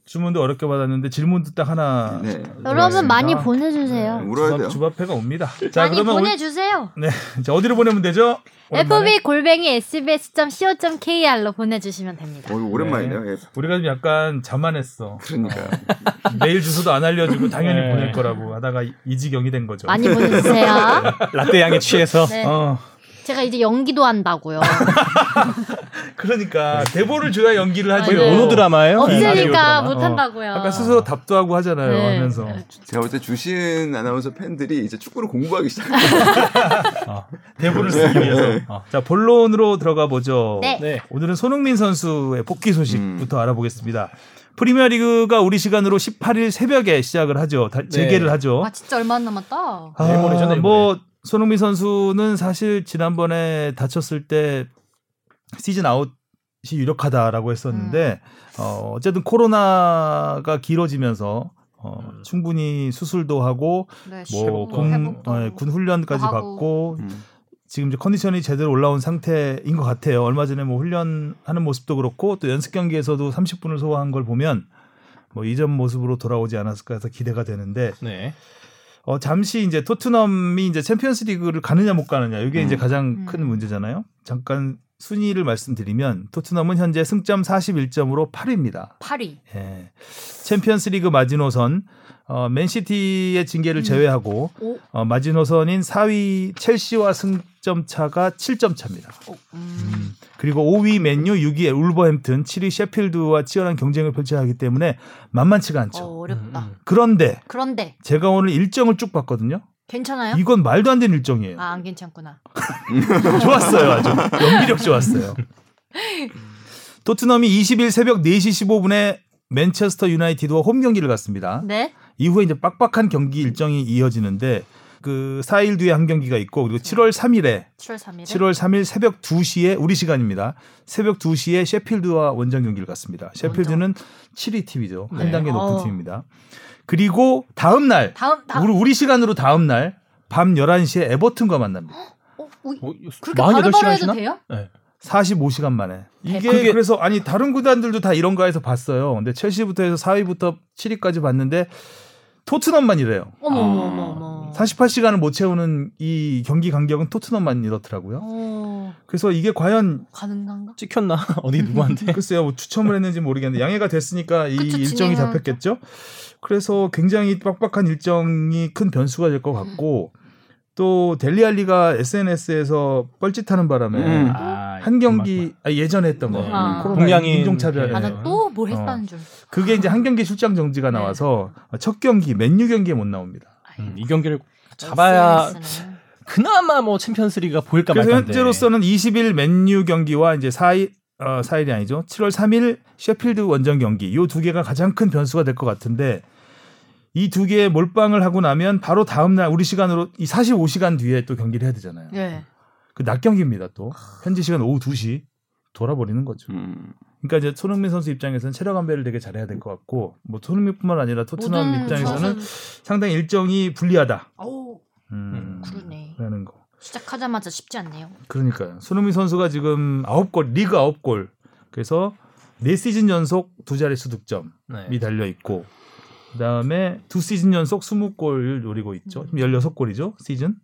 주문도 어렵게 받았는데 질문도 딱 하나. 네. 여러분 많이. 보내주세요. 울어야 돼요. 주밥회가 옵니다. 자, 많이 그러면 우리- 보내주세요. 네, 자, 어디로 보내면 되죠? 오랜만에? fb 골뱅이 sbs.co.kr로 보내주시면 됩니다. 어, 오랜만이네요. 예. 우리가 좀 약간 자만했어. 그러니까 (laughs) 메일 주소도 안 알려주고 당연히 네. 보낼 거라고 하다가 이- 이지경이 된 거죠. 많이 보내주세요. (laughs) 라떼 양에 취해서 네. 어, 제가 이제 연기도 한다고요. (laughs) 그러니까 대본을 줘야 연기를 하지. 맞아요. 모노드라마예요. 라디오 없으니까 드라마. 못한다고요. 아까 스스로 답도 하고 하잖아요. 네. 하면서. 제가 볼 때 주신 아나운서 팬들이 이제 축구를 공부하기 시작해요. (laughs) 어, 대본을 쓰기 위해서. 어. 자, 본론으로 들어가 보죠. 네. 네. 오늘은 손흥민 선수의 복귀 소식부터 음. 알아보겠습니다. 프리미어리그가 우리 시간으로 18일 새벽에 시작을 하죠. 다- 재개를 하죠. 와 진짜 얼마 안 남았다. 아, 내일모레. 뭐 손흥민 선수는 사실 지난번에 다쳤을 때 시즌 아웃이 유력하다라고 했었는데 어, 어쨌든 코로나가 길어지면서 어, 충분히 수술도 하고 네, 뭐 회복도 군, 회복도 어, 군 훈련까지 하고. 받고 음. 지금 이제 컨디션이 제대로 올라온 상태인 것 같아요. 얼마 전에 뭐 훈련하는 모습도 그렇고 또 연습 경기에서도 30분을 소화한 걸 보면 뭐 이전 모습으로 돌아오지 않았을까 해서 기대가 되는데 네. 어, 잠시 이제 토트넘이 이제 챔피언스 리그를 가느냐 못 가느냐 이게 이제 음. 가장 음. 큰 문제잖아요. 잠깐 순위를 말씀드리면 토트넘은 현재 승점 41점으로 8위입니다. 8위. 예. 챔피언스 리그 마지노선 어, 맨시티의 징계를 제외하고 오. 어, 마지노선인 4위 첼시와 승점 차가 7점 차입니다. 오, 음. 그리고 5위 맨유, 6위 울버햄튼, 7위 셰필드와 치열한 경쟁을 펼쳐야 하기 때문에 만만치가 어, 않죠. 어 렵다. 음, 음. 그런데 그런데 제가 오늘 일정을 쭉 봤거든요. 괜찮아요? 이건 말도 안 되는 일정이에요. 아 안 괜찮구나. (laughs) 좋았어요. 아주 연기력 좋았어요. 토트넘이 20일 새벽 4시 15분에 맨체스터 유나이티드와 홈 경기를 갔습니다. 네. 이후에 이제 빡빡한 경기 일정이 이어지는데 그 4일 뒤에 한 경기가 있고 그리고 7월 3일에 7월 3일에 7월 3일 새벽 2시에 우리 시간입니다. 새벽 2시에 셰필드와 원정 경기를 갖습니다. 셰필드는 7위 팀이죠. 한 네. 단계 높은 어. 팀입니다. 그리고 다음 날 다음 다음 우리 우리 시간으로 다음 날 밤 11시에 에버튼과 만납니다. 어, 우이- 어, 그렇게 48 바로바로 시간 해도? 돼요? 네. 45시간 만에. 이게 그게- 그래서 아니 다른 구단들도 다 이런 거에서 봤어요. 근데 첼시부터 해서 4위부터 7위까지 봤는데 토트넘만 이래요. 어머 아. 어머 어머 어머. 48시간을 못 채우는 이 경기 간격은 토트넘만 이렇더라고요. 어, 그래서 이게 과연 가능한가? 찍혔나 (laughs) 어디 누구한테? (laughs) 글쎄요 뭐 추첨을 했는지 모르겠는데 양해가 됐으니까 이 그쵸, 일정이 잡혔겠죠. 그래서 굉장히 빡빡한 일정이 큰 변수가 될 것 같고 또 델리알리가 SNS에서 뻘짓하는 바람에 음. 아, 한 경기 아, 예전에 했던 거 네. 아. 동양인 인종차별 네. 아, 네. 나또뭐 어. 했다는 줄. 그게 이제 한 경기 출장 정지가 네. 나와서 첫 경기 맨유 경기에 못 나옵니다. 음, 이 경기를 잡아야 SNS는. 그나마 뭐 챔피언스리가 보일까 그래서 말까인데. 현재로서는 20일 맨유 경기와 이제 4일 어, 4일이 아니죠. 7월 3일 셰필드 원정 경기 요 두 개가 가장 큰 변수가 될 것 같은데 이 두 개의 몰빵을 하고 나면 바로 다음 날 우리 시간으로 이 45시간 뒤에 또 경기를 해야 되잖아요. 예. 그 낮 경기입니다 또. 현지 시간 오후 2시 돌아버리는 거죠. 음. 그러니까 이제 손흥민 선수 입장에서는 체력 안배를 되게 잘해야 될 것 같고 뭐 손흥민뿐만 아니라 토트넘 입장에서는 선수- 상당히 일정이 불리하다. 어우, 음, 그러네. 라는 거. 시작하자마자 쉽지 않네요. 그러니까요. 손흥민 선수가 지금 9골, 리그 9골. 그래서 4시즌 연속 두 자릿수 득점이 네. 달려 있고 그다음에 두 시즌 연속 20골을 노리고 있죠. 지금 16골이죠, 시즌.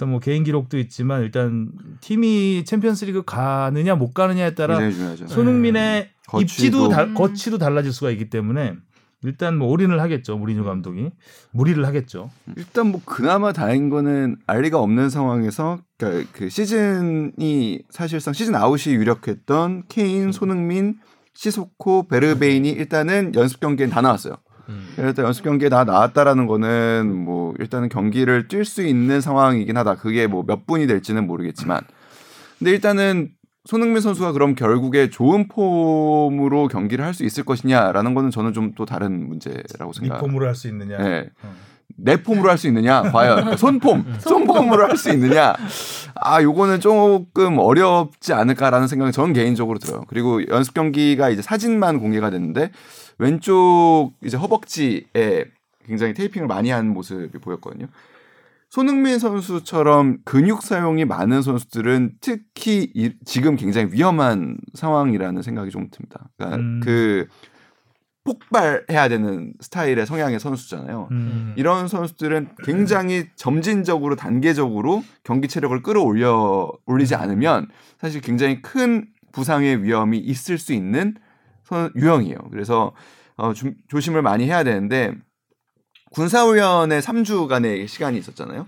그래서 뭐 개인 기록도 있지만 일단 팀이 챔피언스리그 가느냐 못 가느냐에 따라 중요하죠. 손흥민의 거치도- 입지도 다, 음. 거치도 달라질 수가 있기 때문에 일단 뭐 올인을 하겠죠. 무리뉴 감독이 무리를 하겠죠. 일단 뭐 그나마 다행인 거는 알리가 없는 상황에서 그러니까 그 시즌이 사실상 시즌 아웃이 유력했던 케인, 손흥민, 시소코, 베르베인이 일단은 연습 경기엔 다 나왔어요. 음. 일단 연습 경기에 다 나왔다라는 거는 뭐 일단은 경기를 뛸 수 있는 상황이긴 하다. 그게 뭐 몇 분이 될지는 모르겠지만, 근데 일단은 손흥민 선수가 그럼 결국에 좋은 폼으로 경기를 할 수 있을 것이냐라는 거는 저는 좀 또 다른 문제라고 생각. 이 폼으로 할 수 있느냐. 네. 어. 내 폼으로 할 수 있느냐 과연 손폼 손폼으로 할 수 있느냐 아 요거는 조금 어렵지 않을까라는 생각이 저는 개인적으로 들어요 그리고 연습 경기가 이제 사진만 공개가 됐는데 왼쪽 이제 허벅지에 굉장히 테이핑을 많이 한 모습이 보였거든요 손흥민 선수처럼 근육 사용이 많은 선수들은 특히 이- 지금 굉장히 위험한 상황이라는 생각이 좀 듭니다 그러니까 음. 그 폭발해야 되는 스타일의 성향의 선수잖아요. 음. 이런 선수들은 굉장히 점진적으로 단계적으로 경기 체력을 끌어올려 올리지 않으면 사실 굉장히 큰 부상의 위험이 있을 수 있는 선- 유형이에요. 그래서 어, 좀 조심을 많이 해야 되는데 군사훈련에 3주간의 시간이 있었잖아요.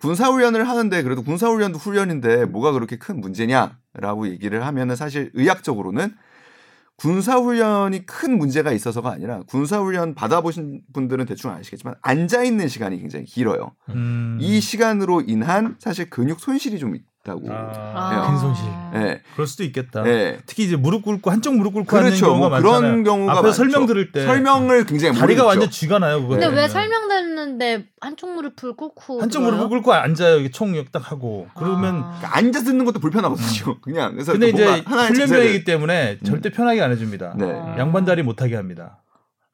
군사훈련을 하는데 그래도 군사훈련도 훈련인데 뭐가 그렇게 큰 문제냐라고 얘기를 하면은 사실 의학적으로는 군사훈련이 큰 문제가 있어서가 아니라 군사훈련 받아보신 분들은 대충 아시겠지만 앉아 있는 시간이 굉장히 길어요. 음. 이 시간으로 인한 사실 근육 손실이 좀 있다고. 아, 큰 손실. 예. 그럴 수도 있겠다. 예. 특히 이제 무릎 꿇고 한쪽 무릎 꿇고 하는 그렇죠. 경우가 뭐 많잖아요. 그런 경우가 많죠. 설명 들을 때 설명을 굉장히 다리가 모르겠죠. 완전 쥐가 나요. 그거. 근데 네. 왜 설명됐는데 한쪽 무릎을 꿇고 한쪽 들어요? 무릎 꿇고 앉아요. 이게 총딱 하고 그러면 아. 그러니까 앉아 듣는 것도 불편하거든요. 그냥 그래서 근데 뭔가 이제 하나의 훈련병이기 때문에 음. 절대 편하게 안 해줍니다. 네. 아. 양반 다리 못하게 합니다.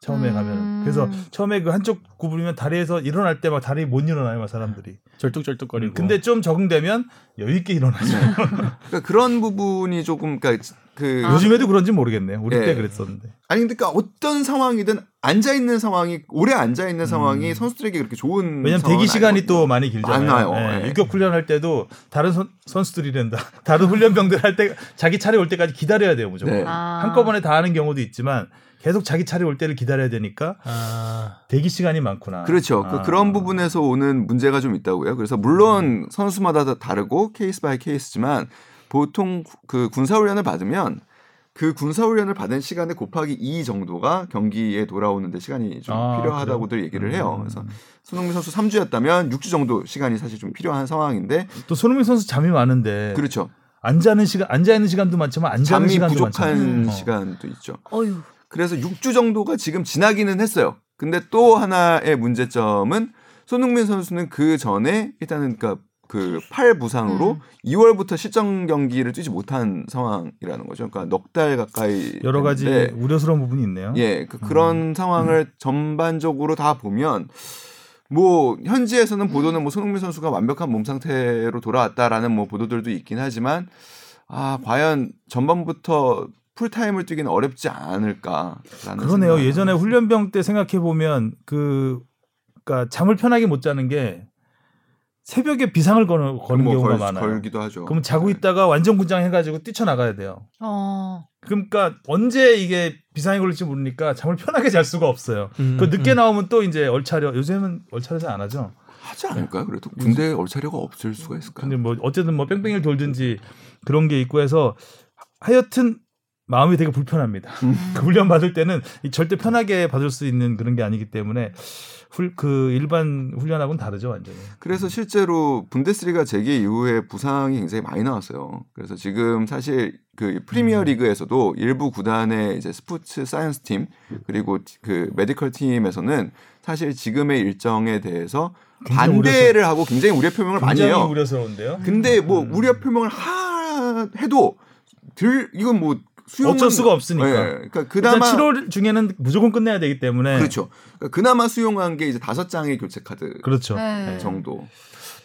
처음에 음. 가면 그래서 처음에 그 한쪽 구부리면 다리에서 일어날 때 막 다리 못 일어나요, 막 사람들이. 절뚝절뚝거리고. 근데 좀 적응되면 여유 있게 일어나죠. (laughs) 그러니까 그런 부분이 조금 그러니까 그 아. 요즘에도 그런지 모르겠네요. 우리 네. 때 그랬었는데. 아니 그러니까 어떤 상황이든 앉아 있는 상황이 오래 앉아 있는 상황이 음. 선수들에게 그렇게 좋은 왜냐면 대기 시간이 아니거든요. 또 많이 길잖아요. 많아요. 예, 예. 유격 훈련할 때도 다른 선, 선수들이란다. (laughs) 다른 훈련병들 할 때 자기 차례 올 때까지 기다려야 돼요, 무조건. 네. 아. 한꺼번에 다 하는 경우도 있지만 계속 자기 차례 올 때를 기다려야 되니까 아, 대기 시간이 많구나. 그렇죠. 아. 그 그런 부분에서 오는 문제가 좀 있다고요. 그래서 물론 선수마다 다 다르고 case by case지만 보통 그 군사훈련을 받으면 그 군사훈련을 받은 시간에 곱하기 2 정도가 경기에 돌아오는데 시간이 좀 아, 필요하다고들 얘기를 해요. 음. 그래서 손흥민 선수 3주였다면 6주 정도 시간이 사실 좀 필요한 상황인데 또 손흥민 선수 잠이 많은데 그렇죠. 앉아 있는 시간 앉아 있는 시간도 많지만 앉아 있는 잠이 시간도 부족한 많잖아요. 어. 시간도 있죠. 어휴. 그래서 6주 정도가 지금 지나기는 했어요. 근데 또 하나의 문제점은 손흥민 선수는 그 전에 일단은 그러니까 그 팔 부상으로 음. 2월부터 실전 경기를 뛰지 못한 상황이라는 거죠. 그러니까 넉 달 가까이 여러 가지 우려스러운 부분이 있네요. 예, 그, 그런 상황을 전반적으로 다 보면 뭐 현지에서는 보도는 뭐 손흥민 선수가 완벽한 몸 상태로 돌아왔다라는 뭐 보도들도 있긴 하지만 아 과연 전반부터 풀타임을 뛰기는 어렵지 않을까라는 그러네요. 예전에. 훈련병 때 생각해 보면 그 그러니까 잠을 편하게 못 자는 게 새벽에 비상을 거는, 거는 뭐 경우가 걸, 많아요. 걸기도 하죠. 그럼 자고 있다가 완전 군장해가지고 뛰쳐나가야 돼요. 어. 그러니까 언제 이게 비상이 걸릴지 모르니까 잠을 편하게 잘 수가 없어요. 음, 그 늦게 음. 나오면 또 이제 얼차려 요즘은 얼차려서 안 하죠. 하지 않을까요? 그래도 군대 얼차려가 없을 수가 있을까요? 근데 뭐 어쨌든 뭐 뺑뺑이를 돌든지 그런 게 있고 해서 하여튼 마음이 되게 불편합니다. (laughs) 그 훈련 받을 때는 이 절대 편하게 받을 수 있는 그런 게 아니기 때문에 훌, 그 일반 훈련하고는 다르죠 완전히. 그래서 실제로 분데스리가 재개 이후에 부상이 굉장히 많이 나왔어요. 그래서 지금 사실 그 프리미어 리그에서도 일부 구단의 이제 스포츠 science 팀 그리고 그 medical 팀에서는 사실 지금의 일정에 대해서 반대를 하고 굉장히 우려 표명을 많이 굉장히 해요. 우려스러운데요. 근데 뭐 음. 우려 표명을 하 해도 들 이건 뭐 수용은 어쩔 수가 없으니까. 예, 그러니까 그나마 7월 중에는 무조건 끝내야 되기 때문에 그렇죠. 그러니까 그나마 수용한 게 이제 다섯 장의 교체 카드 그렇죠. 네. 정도.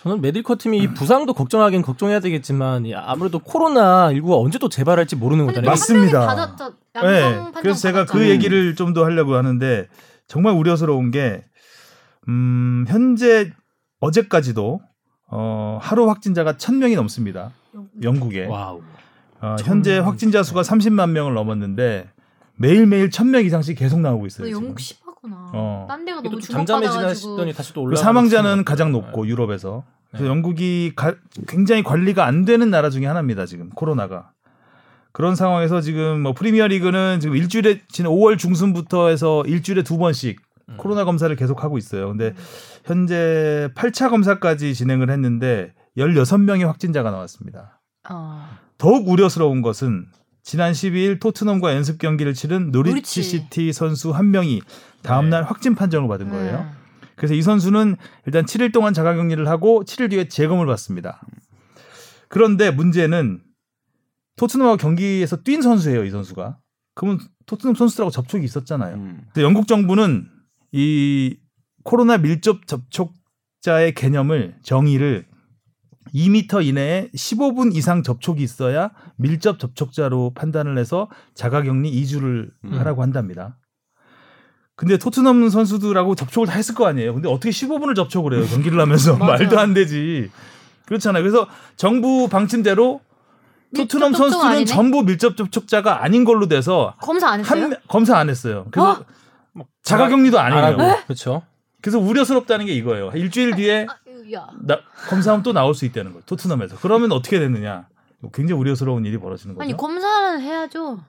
저는 메디컬 팀이 이 부상도 걱정하긴 걱정해야 되겠지만 이 아무래도 코로나 19가 언제 또 재발할지 모르는 거잖아요. 맞- 맞습니다. 받았죠. 네. 양성 판정 그래서 제가 그 받았잖아요. 얘기를 좀 더 하려고 하는데 정말 우려스러운 게 음, 현재 어제까지도 어, 하루 확진자가 1000명이 넘습니다. 영국에. wow. 어, 현재 확진자 수가 30만 명을 넘었는데 매일매일 1000명 이상씩 계속 나오고 있어요. 너 지금. 영국 심하구나. 어. 딴 데가 너무 또 잠잠해지나. 싶더니 다시 또그 올라가. 사망자는 가장 높고 유럽에서 그래서 네. 영국이 가- 굉장히 관리가 안 되는 나라 중에 하나입니다 지금 코로나가 그런 상황에서 지금 뭐 프리미어 리그는 지금 일주일에 지난 5월 중순부터 해서 일주일에 두 번씩 음. 코로나 검사를 계속 하고 있어요. 근데 현재 8차 검사까지 진행을 했는데 16명의 확진자가 나왔습니다. 어. 더욱 우려스러운 것은 지난 12일 토트넘과 연습 경기를 치른 노리치. 시티 선수 한 명이 다음날 확진 판정을 받은 거예요. 네. 그래서 이 선수는 일단 7일 동안 자가 격리를 하고 7일 뒤에 재검을 받습니다. 그런데 문제는 토트넘하고 경기에서 뛴 선수예요, 이 선수가. 그러면 토트넘 선수들하고 접촉이 있었잖아요. 음. 근데 영국 정부는 이 코로나 밀접 접촉자의 개념을 정의를 2m 이내에 15분 이상 접촉이 있어야 밀접 접촉자로 판단을 해서 자가격리 2주를 음. 하라고 한답니다. 근데 토트넘 선수들하고 접촉을 다 했을 거 아니에요. 근데 어떻게 15분을 접촉을 해요? 경기를 하면서. 말도 안 되지. 그렇잖아요. 그래서 정부 방침대로 토트넘 선수들은 아니네? 전부 밀접 접촉자가 아닌 걸로 돼서 검사 안 했어요? 한 명- 검사 안 했어요. 그래서 어? 자가격리도 안안 해요. 그렇죠. 그래서 우려스럽다는 게 이거예요. 일주일 뒤에 아, 야. 나- 검사하면 또 나올 수 있다는 거예요. 토트넘에서. 그러면 어떻게 되느냐? 굉장히 우려스러운 일이 벌어지는 거죠. 아니 검사는 해야죠.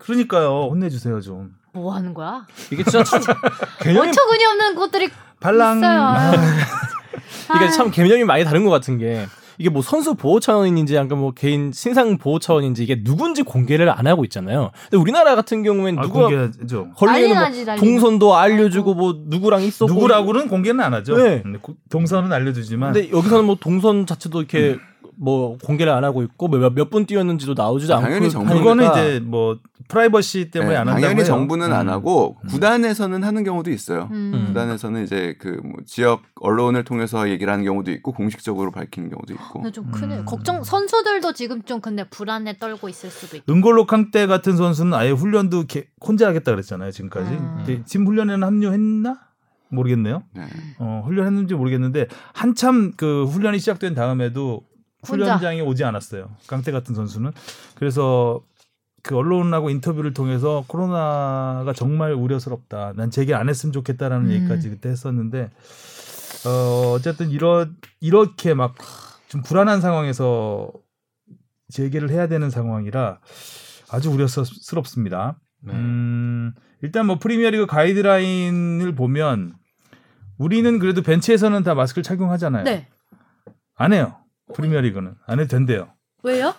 그러니까요. 혼내주세요 좀. 뭐 하는 거야? 이게 진짜 참 (laughs) 개념이 어처구니 없는 것들이 발랑. 있어요. 아, 이게 참 개념이 많이 다른 것 같은 게 이게 뭐 선수 보호 차원인지 아니면 뭐 개인 신상 보호 차원인지 이게 누군지 공개를 안 하고 있잖아요. 근데 우리나라 같은 경우에는 아, 누가 공개하죠. 걸리는 뭐. 동선도 알려주고 뭐 누구랑 있었고 누구라고는 공개는 안 하죠. 네. 동선은 알려주지만 근데 여기서는 뭐 동선 자체도 이렇게 뭐 공개를 안 하고 있고 몇분 뛰었는지도 나오지도 않고 당연히 하니까 그거는 이제 뭐 프라이버시 때문에 네, 안 한다고 당연히 해요. 정부는 안 음. 하고 구단에서는 하는 경우도 있어요. 음. 구단에서는 이제 그 뭐 지역 언론을 통해서 얘기를 하는 경우도 있고 공식적으로 밝히는 경우도 있고. 근데 좀 크네. 음. 걱정 선수들도 지금 좀 근데 불안에 떨고 있을 수도 있고. 은골로 캉테 같은 선수는 아예 훈련도 개- 혼자 하겠다 그랬잖아요 지금까지. 음. 팀 훈련에는 합류했나 모르겠네요. 네. 어, 훈련했는지 모르겠는데 한참 그 훈련이 시작된 다음에도. 훈련장에 오지 않았어요. 깡태 같은 선수는. 그래서 그 언론하고 인터뷰를 통해서 코로나가 정말 우려스럽다. 난 재개 안 했으면 좋겠다라는 음. 얘기까지 그때 했었는데 어, 어쨌든 이러 이렇게 막 좀 불안한 상황에서 재개를 해야 되는 상황이라 아주 우려스럽습니다. 네. 음, 일단 뭐 프리미어리그 가이드라인을 보면 우리는 그래도 벤치에서는 다 마스크를 착용하잖아요. 네. 안 해요. 프리미어리그는 안 해도 된대요. 왜요?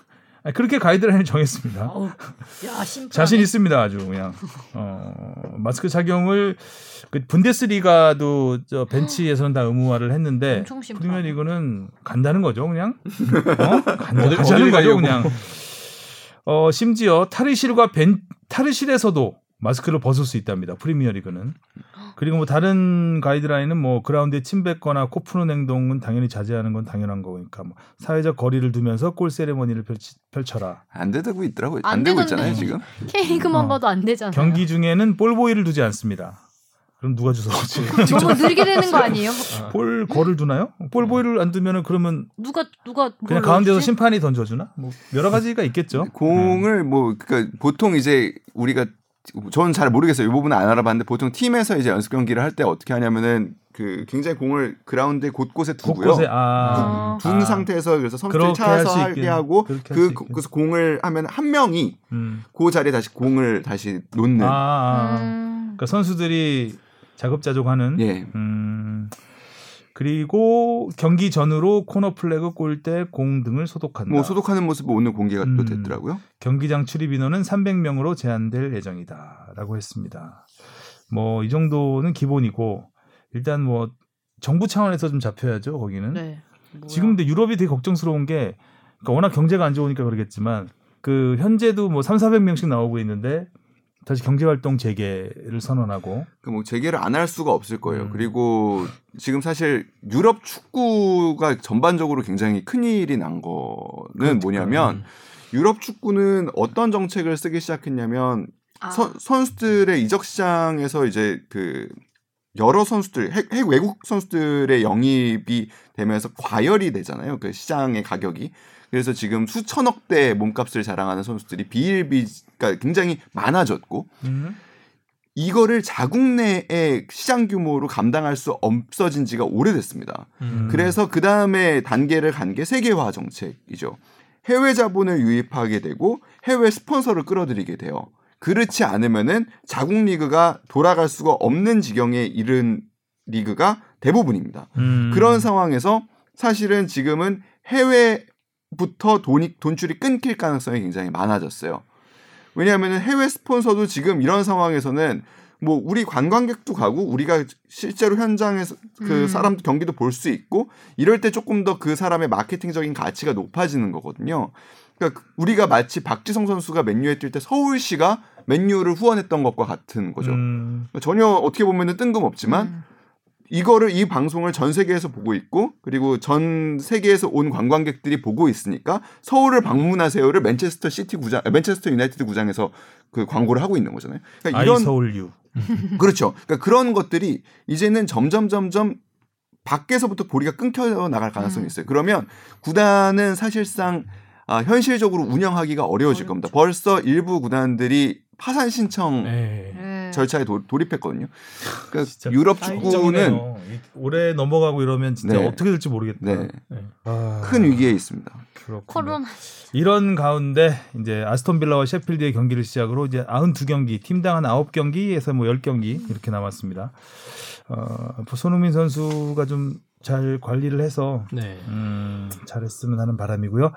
아니, 그렇게 가이드라인을 (laughs) 정했습니다. 야. 자신 있습니다, 아주 그냥. 어, 마스크 착용을 그 분데스리가도 저 벤치에서는 다 의무화를 했는데 심플하네. 프리미어리그는 간다는 거죠, 그냥. 어? 간다, 가자는 거죠, 가려고. 그냥. 어, 심지어 탈의실과 벤 탈의실에서도 마스크를 벗을 수 있답니다. 프리미어리그는. 그리고 뭐 다른 가이드라인은 뭐 그라운드에 침 뱉거나 코 푸는 행동은 당연히 자제하는 건 당연한 거니까 뭐 사회적 거리를 두면서 골 세레머니를 펼치, 펼쳐라. 안 되고 있더라고요. 안 안, 되고. 있잖아요 지금. K리그만 어. 봐도 안 되잖아요. 경기 중에는 볼 보이를 두지 않습니다. 그럼 누가 주워오지? 너무 느리게 되는 거 아니에요? 볼 거를 두나요? 볼 보이를 안 두면은 그러면 누가 누가 그냥 가운데서 넣어주지? 심판이 던져주나? 뭐 여러 가지가 있겠죠. 공을 뭐 그러니까 보통 이제 우리가 저는 잘 모르겠어요. 이 부분은 안 알아봤는데 보통 팀에서 이제 연습 경기를 할 때 어떻게 하냐면은 그 굉장히 공을 그라운드 곳곳에 두고요. 곳곳에 아, 둔 아, 상태에서 그래서 선수들이 수 하게 하고 그. 그래서 공을 하면 한 명이 음. 그 자리에 다시 공을 다시 놓는 아, 아. 음. 그러니까 선수들이 자급자족하는. 예. 음. 그리고 경기 전으로 코너 플래그 골대 공 등을 소독한다. 뭐 소독하는 모습이 오늘 공개가 또 음. 됐더라고요. 경기장 출입 인원은 300명으로 제한될 예정이다라고 했습니다. 뭐 이 정도는 기본이고 일단 뭐 정부 차원에서 좀 잡혀야죠 거기는. 네. 지금 근데 유럽이 되게 걱정스러운 게 그러니까 워낙 경제가 안 좋으니까 그러겠지만 그 현재도 뭐 3, 400명씩 나오고 있는데 다시 경제 활동 재개를 선언하고 그뭐 재개를 안 할 수가 없을 거예요. 음. 그리고 지금 사실 유럽 축구가 전반적으로 굉장히 큰 일이 난 거는 그렇죠. 뭐냐면 유럽 축구는 어떤 정책을 쓰기 시작했냐면 아, 선, 선수들의 이적 시장에서 이제 그 여러 선수들 핵, 핵 외국 선수들의 영입이 되면서 과열이 되잖아요. 그 시장의 가격이. 그래서 지금 수천억 대 몸값을 자랑하는 선수들이 비일비가 굉장히 많아졌고 음. 이거를 자국 내의 시장 규모로 감당할 수 없어진 지가 오래됐습니다. 음. 그래서 그 다음에 단계를 간 게 세계화 정책이죠. 해외 자본을 유입하게 되고 해외 스폰서를 끌어들이게 돼요. 그렇지 않으면은 자국 리그가 돌아갈 수가 없는 지경에 이른 리그가 대부분입니다. 음. 그런 상황에서 사실은 지금은 해외 부터 돈이 돈줄이 끊길 가능성이 굉장히 많아졌어요. 왜냐하면 해외 스폰서도 지금 이런 상황에서는 뭐 우리 관광객도 가고 우리가 실제로 현장에서 그 음. 사람도 경기도 볼 수 있고 이럴 때 조금 더 그 사람의 마케팅적인 가치가 높아지는 거거든요. 그러니까 우리가 마치 박지성 선수가 맨유에 뛸 때 서울시가 맨유를 후원했던 것과 같은 거죠. 음. 전혀 어떻게 보면은 뜬금없지만 음. 이거를 이 방송을 전 세계에서 보고 있고 그리고 전 세계에서 온 관광객들이 보고 있으니까 서울을 방문하세요를 맨체스터 시티 구장, 아, 맨체스터 유나이티드 구장에서 그 광고를 하고 있는 거잖아요. 그러니까 아이 이런 서울유. (laughs) 그렇죠. 그러니까 그런 것들이 이제는 점점 점점 밖에서부터 고리가 끊겨 나갈 가능성이 음. 있어요. 그러면 구단은 사실상 아, 현실적으로 운영하기가 어려워질 어렵죠. 겁니다. 벌써 일부 구단들이 파산 신청 네. 네. 절차에 도, 돌입했거든요. 그러니까 (laughs) 진짜 유럽 축구는 걱정이네요. 이- 올해 넘어가고 이러면 진짜 네. 어떻게 될지 모르겠다. 네. 아, 큰 위기에 있습니다. 그렇군요. 코로나 이런 가운데 이제 아스톤 빌라와 셰필드의 경기를 시작으로 이제 92경기, 팀당 한 9경기에서 뭐 10경기 이렇게 남았습니다. 어, 손흥민 선수가 좀 잘 관리를 해서 네. 음, 잘했으면 하는 바람이고요.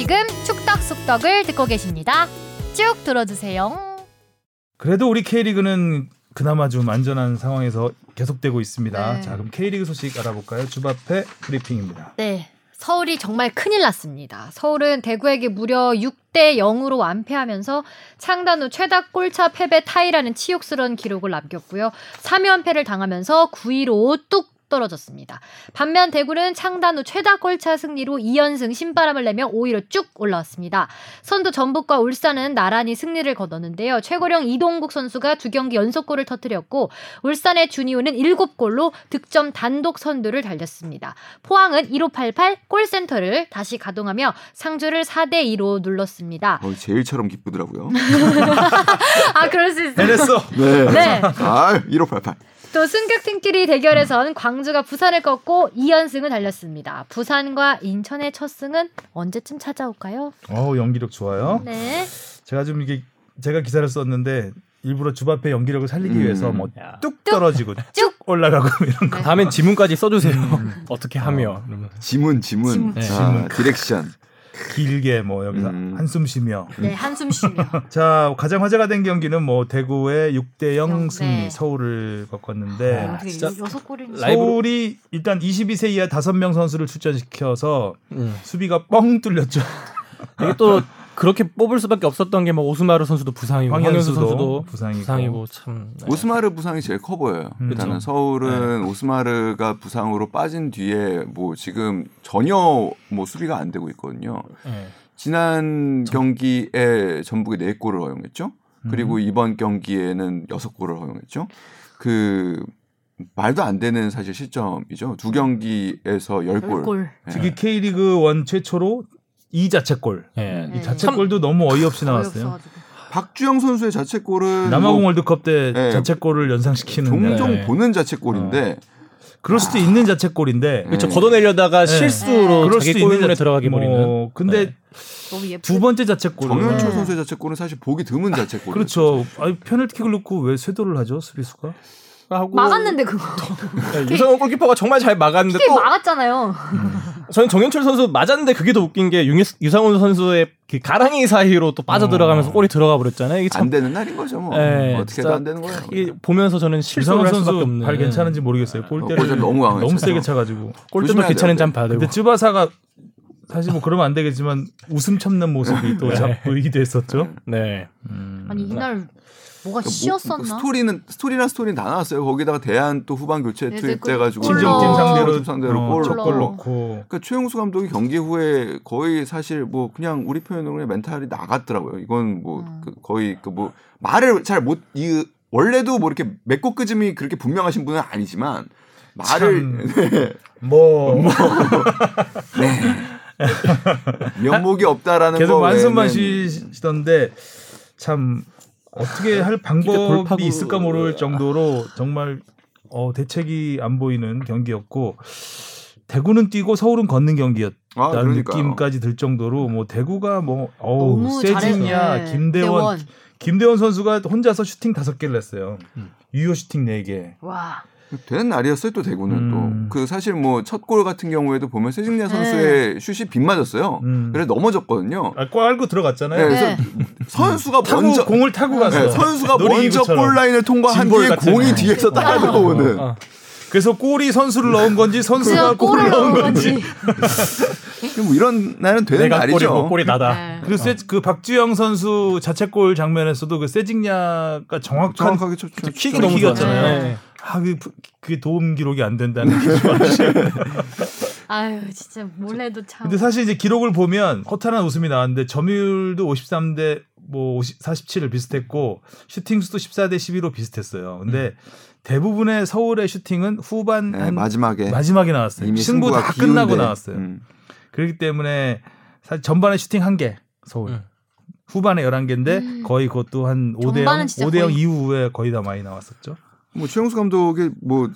지금 축덕 속덕을 듣고 계십니다. 쭉 들어주세요. 그래도 우리 K리그는 그나마 좀 안전한 상황에서 계속되고 있습니다. 네. 자, 그럼 K리그 소식 알아볼까요? 주바페 브리핑입니다. 네. 서울이 정말 큰일 났습니다. 서울은 대구에게 무려 6대 0으로 완패하면서 창단 후 최다 골차 패배 타이라는 치욕스러운 기록을 남겼고요. 3연패를 당하면서 9위로 뚝 떨어졌습니다. 반면 대구는 창단 후 최다 골차 승리로 2연승 신바람을 내며 5위로 쭉 올라왔습니다. 선두 전북과 울산은 나란히 승리를 거뒀는데요. 최고령 이동국 선수가 두 경기 연속골을 터뜨렸고 울산의 준이호는 7골로 득점 단독 선두를 달렸습니다. 포항은 1588 골센터를 다시 가동하며 상주를 4대 2로 눌렀습니다. 어, 제일처럼 기쁘더라고요. (laughs) 아, 그럴 수 있어요. 해냈어. 네. 네. 아, 1588. 또 승격팀끼리 대결에선 광주가 부산을 꺾고 2연승을 달렸습니다. 부산과 인천의 첫 승은 언제쯤 찾아올까요? 어, 연기력 좋아요. 네. 제가 좀 이게 제가 기사를 썼는데 일부러 주바페 연기력을 살리기 음. 위해서 뭐 야. 뚝 떨어지고 쭉! 쭉 올라가고 이런 거. 네. 다음엔 지문까지 써주세요. 음. (laughs) 어떻게 하며. 이러면서. 지문 지문, 지문. 네. 아, direction. 길게 뭐 여기서 음. 한숨 쉬며. 네, 한숨 쉬며. (laughs) 자 가장 화제가 된 경기는 뭐 대구의 6대 0 영, 승리 네. 서울을 꺾었는데 어떻게 진짜 여섯 라이브로- 서울이 일단 22세 이하 5명 선수를 출전시켜서 음. 수비가 뻥 뚫렸죠. 이게 또 그렇게 뽑을 수밖에 없었던 게 뭐 오스마르 선수도 부상이고 황현수 선수도 부상이고. 부상이고 참. 네. 오스마르 부상이 제일 커 보여요. 음. 일단은 그렇죠. 서울은 오스마르가 부상으로 빠진 뒤에 뭐 지금 전혀 뭐 수비가 안 되고 있거든요. 네. 지난 경기에 전북이 4 골을 허용했죠. 그리고 음. 이번 경기에는 6 골을 허용했죠. 그 말도 안 되는 사실 실점이죠. 두 경기에서 10골. 골. 특히 K리그 1 최초로 이 자책골. 네. 이 네. 자책골도 너무 어이없이 나왔어요. 어이없어가지고. 박주영 선수의 자책골은 남아공 뭐 월드컵 때 네. 자책골을 연상시키는 종종 네. 보는 자책골인데 그럴 수도 있는 자책골인데 그렇죠. 네. 걷어내려다가 네. 실수로 그럴 자기 수도 있는 골문에 자책- 들어가게 뭐, 버리는. 근데 네. 두 번째 자책골은 정현초 네. 선수의 자책골은 사실 보기 드문 자책골. 그렇죠. 아니, 페널티킥을 넣고 왜 쇄도를 하죠 수비수가? 하고 막았는데 그거. 네, 유성훈 골키퍼가 정말 잘 막았는데 킥또 막았잖아요. 저는 정현철 선수 맞았는데 그게 더 웃긴 게 윤- 유상훈 선수의 그 가랑이 사이로 또 빠져 들어가면서 어. 골이 들어가 버렸잖아요. 이게 참 안 되는 날인 거죠 뭐. 네, 어떻게든 진짜 안 되는 거예요. 이게 보면서 저는 실수를 할 수밖에 선수 없는. 발 괜찮은지 모르겠어요. 골대를 골대 너무 너무. 세게 차가지고. 골대도 괜찮은. 점 봐야 되고. 근데 쯔바사가 사실 뭐 그러면 안 되겠지만 웃음 참는 모습이 또 네. 자, 보이기도 했었죠. 네. 음. 아니 이날 뭐가 그러니까 씌었었나? 뭐, 스토리는 스토리랑 스토리는 다 나왔어요. 거기다가 대한 또 후반 교체 네, 투입돼가지고 골 친정팀 골로. 상대로 상대로 어, 골 넣고. 그러니까 최용수 감독이 경기 후에 거의 사실 뭐 그냥 우리 표현으로 그냥 멘탈이 나갔더라고요. 이건 뭐 음. 그 거의 그 뭐 말을 잘 못 이 원래도 뭐 이렇게 맺고 끄짐이 그렇게 분명하신 분은 아니지만 말을 (laughs) 네. 뭐 네. (laughs) 면목이 없다라는 계속 외에는 쉬시던데 참 어떻게 할 방법이 있을까 모를 정도로 정말 어, 대책이 안 보이는 경기였고 대구는 뛰고 서울은 걷는 경기였다는 아. 느낌까지 들 정도로 뭐 대구가 뭐 어우 세징야 잘해. 김대원 대원. 김대원 선수가 혼자서 슈팅 다섯 개를 냈어요. 음. 유효 슈팅 네 개. 와. 되는 날이었어요 또 대구는 음. 또그 사실 뭐 첫 골 같은 경우에도 보면 세징야 선수의 슛이 빗 맞았어요. 음. 그래서 넘어졌거든요. 아, 골 안고 들어갔잖아요. 네, 그래서 네. 선수가 타고 먼저 공을 타고 갔어. 네, 선수가 먼저. 골 라인을 통과한 뒤에 같은. 공이 뒤에서 따라 들어오는. 어. 그래서 골이 선수를 넣은 건지 선수가 골을 넣은 건지. (laughs) 뭐 이런 날은 되는 내가 날이죠. 골이고 골이 나다. 네. 그리고 세, 그 박주영 선수 자책골 장면에서도 그 세징야가 정확한 정확하게 쳤, 쳤, 킥이 좀 너무. 좋았잖아요. 네. 아, 그게, 부- 그게 도움 기록이 안 된다는. (laughs) 아유 진짜 몰래도 참. 근데 사실 이제 기록을 보면 허탈한 웃음이 나왔는데 점유율도 53대 뭐 50, 47을 비슷했고 슈팅 수도 14대 12로 비슷했어요. 근데 대부분의 서울의 슈팅은 후반 네, 한 마지막에 마지막에 나왔어요. 이미 승부 다 끝나고 기운데. 나왔어요. 음. 그렇기 때문에 사실 전반에 슈팅 한 개 서울. 음. 후반에 11개인데 음. 거의 그것도 한 5대 0, 전반은 진짜 5대 0 거의- 이후에 거의 다 많이 나왔었죠. 뭐 최용수 감독이 뭐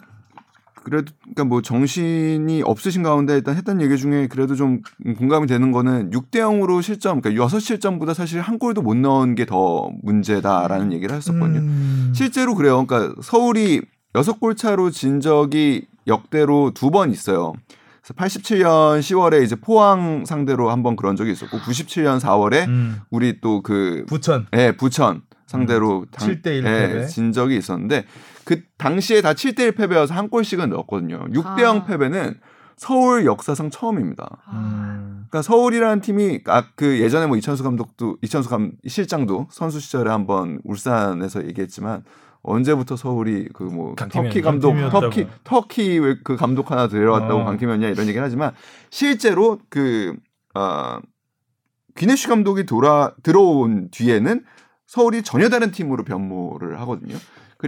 그래도 그러니까 뭐 정신이 없으신 가운데 일단 했던 얘기 중에 그래도 좀 공감이 되는 거는 6대 0으로 실점 그러니까 6 실점보다 사실 한 골도 못 넣은 게 더 문제다라는 얘기를 했었거든요. 음. 실제로 그래요. 그러니까 서울이 6골 차로 진 적이 역대로 두 번 있어요. 그래서 87년 10월에 이제 포항 상대로 한번 그런 적이 있었고 97년 4월에 음. 우리 또 그 부천 예, 부천 상대로 당- 7대 1 예, 패배. 진 적이 있었는데 그 당시에 다 7대1 패배여서 한 골씩은 넣었거든요. 6대 0 아. 패배는 서울 역사상 처음입니다. 아, 음. 그러니까 서울이라는 팀이 아 그 예전에 뭐 이천수 감독도 이천수 감 실장도 선수 시절에 한번 울산에서 얘기했지만 언제부터 서울이 그 뭐? 터키 감독 강팀이었다고. 터키 터키 왜그 감독 하나 데려왔다고 어. 강팀이었냐 이런 얘기를 하지만 실제로 그 어, 귀네슈 감독이 돌아 들어온 뒤에는 서울이 전혀 다른 팀으로 변모를 하거든요.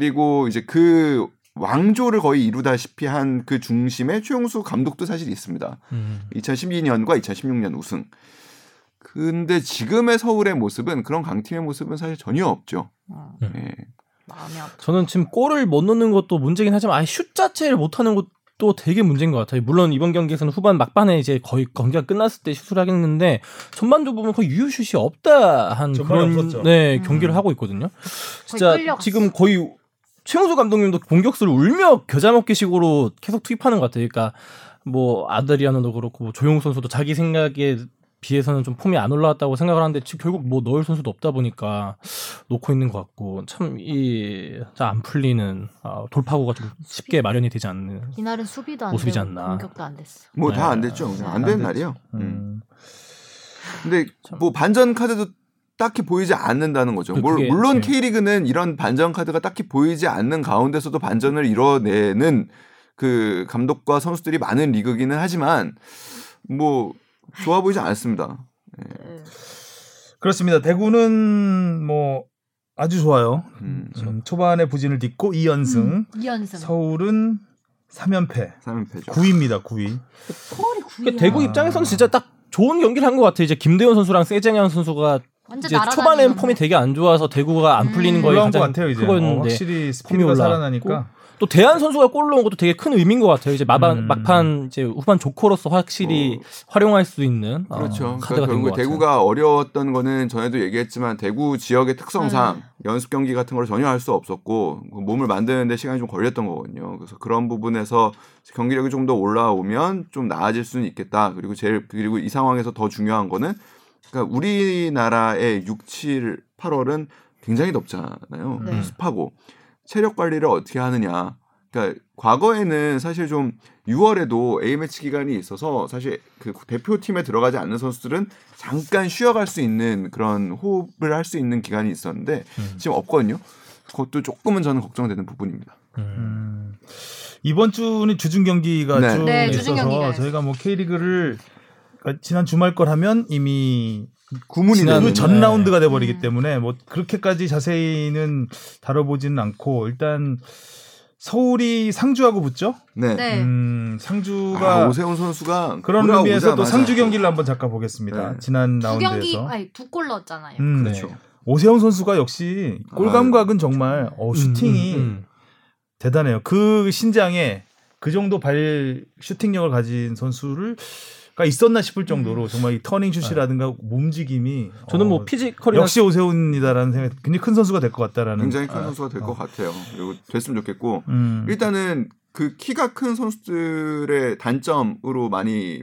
그리고 이제 그 왕조를 거의 이루다시피 한 그 중심에 최용수 감독도 사실 있습니다. 음. 2012년과 2016년 우승. 근데 지금의 서울의 모습은 그런 강팀의 모습은 사실 전혀 없죠. 마음이 아파. 저는 지금 골을 못 넣는 것도 문제긴 하지만 아예 슛 자체를 못 하는 것또 되게 문제인 것 같아요. 물론 이번 경기에서는 후반 막판에 이제 거의 경기가 끝났을 때 슛을 하겠는데 전반적으로 보면 거의 유효슛이 없다 한 그런 없었죠. 네 음. 경기를 하고 있거든요. 진짜. 지금 거의 최용수 감독님도 공격수를 울며 겨자 먹기식으로 계속 투입하는 것 같아요. 그러니까 뭐 아드리아노도 그렇고 뭐 조용 선수도 자기 생각에 비해서는 좀 폼이 안 올라왔다고 생각을 하는데 지금 결국 뭐 넣을 선수도 없다 보니까 놓고 있는 것 같고 참 이 안 풀리는 아, 돌파구가 좀 쉽게 마련이 되지 않는 이날은 수비도 안 모습이지 되고 않나. 공격도 안 됐어. 뭐다 네. 안 됐죠. 그냥 안안 되는 됐죠. 날이에요. 음. 음. 근데 뭐 반전 카드도 딱히 보이지 않는다는 거죠. 그- 물- 그게- 물론 네. K리그는 이런 반전 카드가 딱히 보이지 않는 가운데서도 반전을 이뤄내는 그 감독과 선수들이 많은 리그기는 하지만 뭐 좋아 보이지 않습니다. 그렇습니다. 대구는 뭐 아주 좋아요. 음, 음, 초반에 부진을 딛고 2연승. 음, 이연승. 서울은 3연패. 3연패죠. 9위입니다. 9위. 서울이 9위야. 그러니까 대구 입장에서는 진짜 딱 좋은 경기를 한 것 같아요. 이제 김대현 선수랑 세쟁현 선수가 이제 초반엔 거. 폼이 되게 안 좋아서 대구가 안 풀리는 음. 거에 가장 같아요. 이제 어, 크거였는데 확실히 스피드가. 살아나니까. 또 대한 선수가 골 넣은 것도 되게 큰 의미인 것 같아요. 이제 마반, 음. 막판 이제 후반 조커로서 확실히 활용할 수 있는 어, 그렇죠. 카드가 그러니까 된것 결국 같아요. 대구가 어려웠던 거는 전에도 얘기했지만 대구 지역의 특성상 네. 연습 경기 같은 걸 전혀 할 수 없었고 그 몸을 만드는데 시간이 좀 걸렸던 거거든요. 그래서 그런 부분에서 경기력이 좀 더 올라오면 좀 나아질 수는 있겠다. 그리고 제일 그리고 이 상황에서 더 중요한 거는 그러니까 우리나라의 6, 7, 8월은 굉장히 덥잖아요. 네. 습하고 체력 관리를 어떻게 하느냐. 그러니까 과거에는 사실 좀 6월에도 A 매치 기간이 있어서 사실 그 대표팀에 들어가지 않는 선수들은 잠깐 쉬어갈 수 있는 그런 호흡을 할 수 있는 기간이 있었는데 음. 지금 없거든요. 그것도 조금은 저는 걱정되는 부분입니다. 음. 음. 이번 주는 주중 경기가 네. 쭉 네, 있어서 경기가 저희가 뭐 K리그를 지난 주말 걸 하면 이미 구문이 되는 전 네. 라운드가 돼 버리기 음. 때문에 뭐 그렇게까지 자세히는 다뤄보지는 않고 일단 서울이 상주하고 붙죠. 네. 네. 음, 상주가 아, 오세훈 선수가 그런 의미에서 또 상주 경기를 한번 잠깐 보겠습니다. 네. 지난 두 경기 라운드에서 아니 두 골 넣었잖아요. 음, 그렇죠. 오세훈 선수가 역시 골 아, 감각은 정말 어, 슈팅이 음, 음, 대단해요. 그 신장에 그 정도 발 슈팅력을 가진 선수를 가 있었나 싶을 정도로 정말 이 터닝 슛이라든가 몸직임이 음. 저는 뭐 어, 피지컬이나 역시 오세훈이다라는 생각이 굉장히 큰 선수가 될 것 같다라는 굉장히 큰 아, 선수가 될 어. 것 같아요. 그리고 됐으면 좋겠고 음. 일단은 그 키가 큰 선수들의 단점으로 많이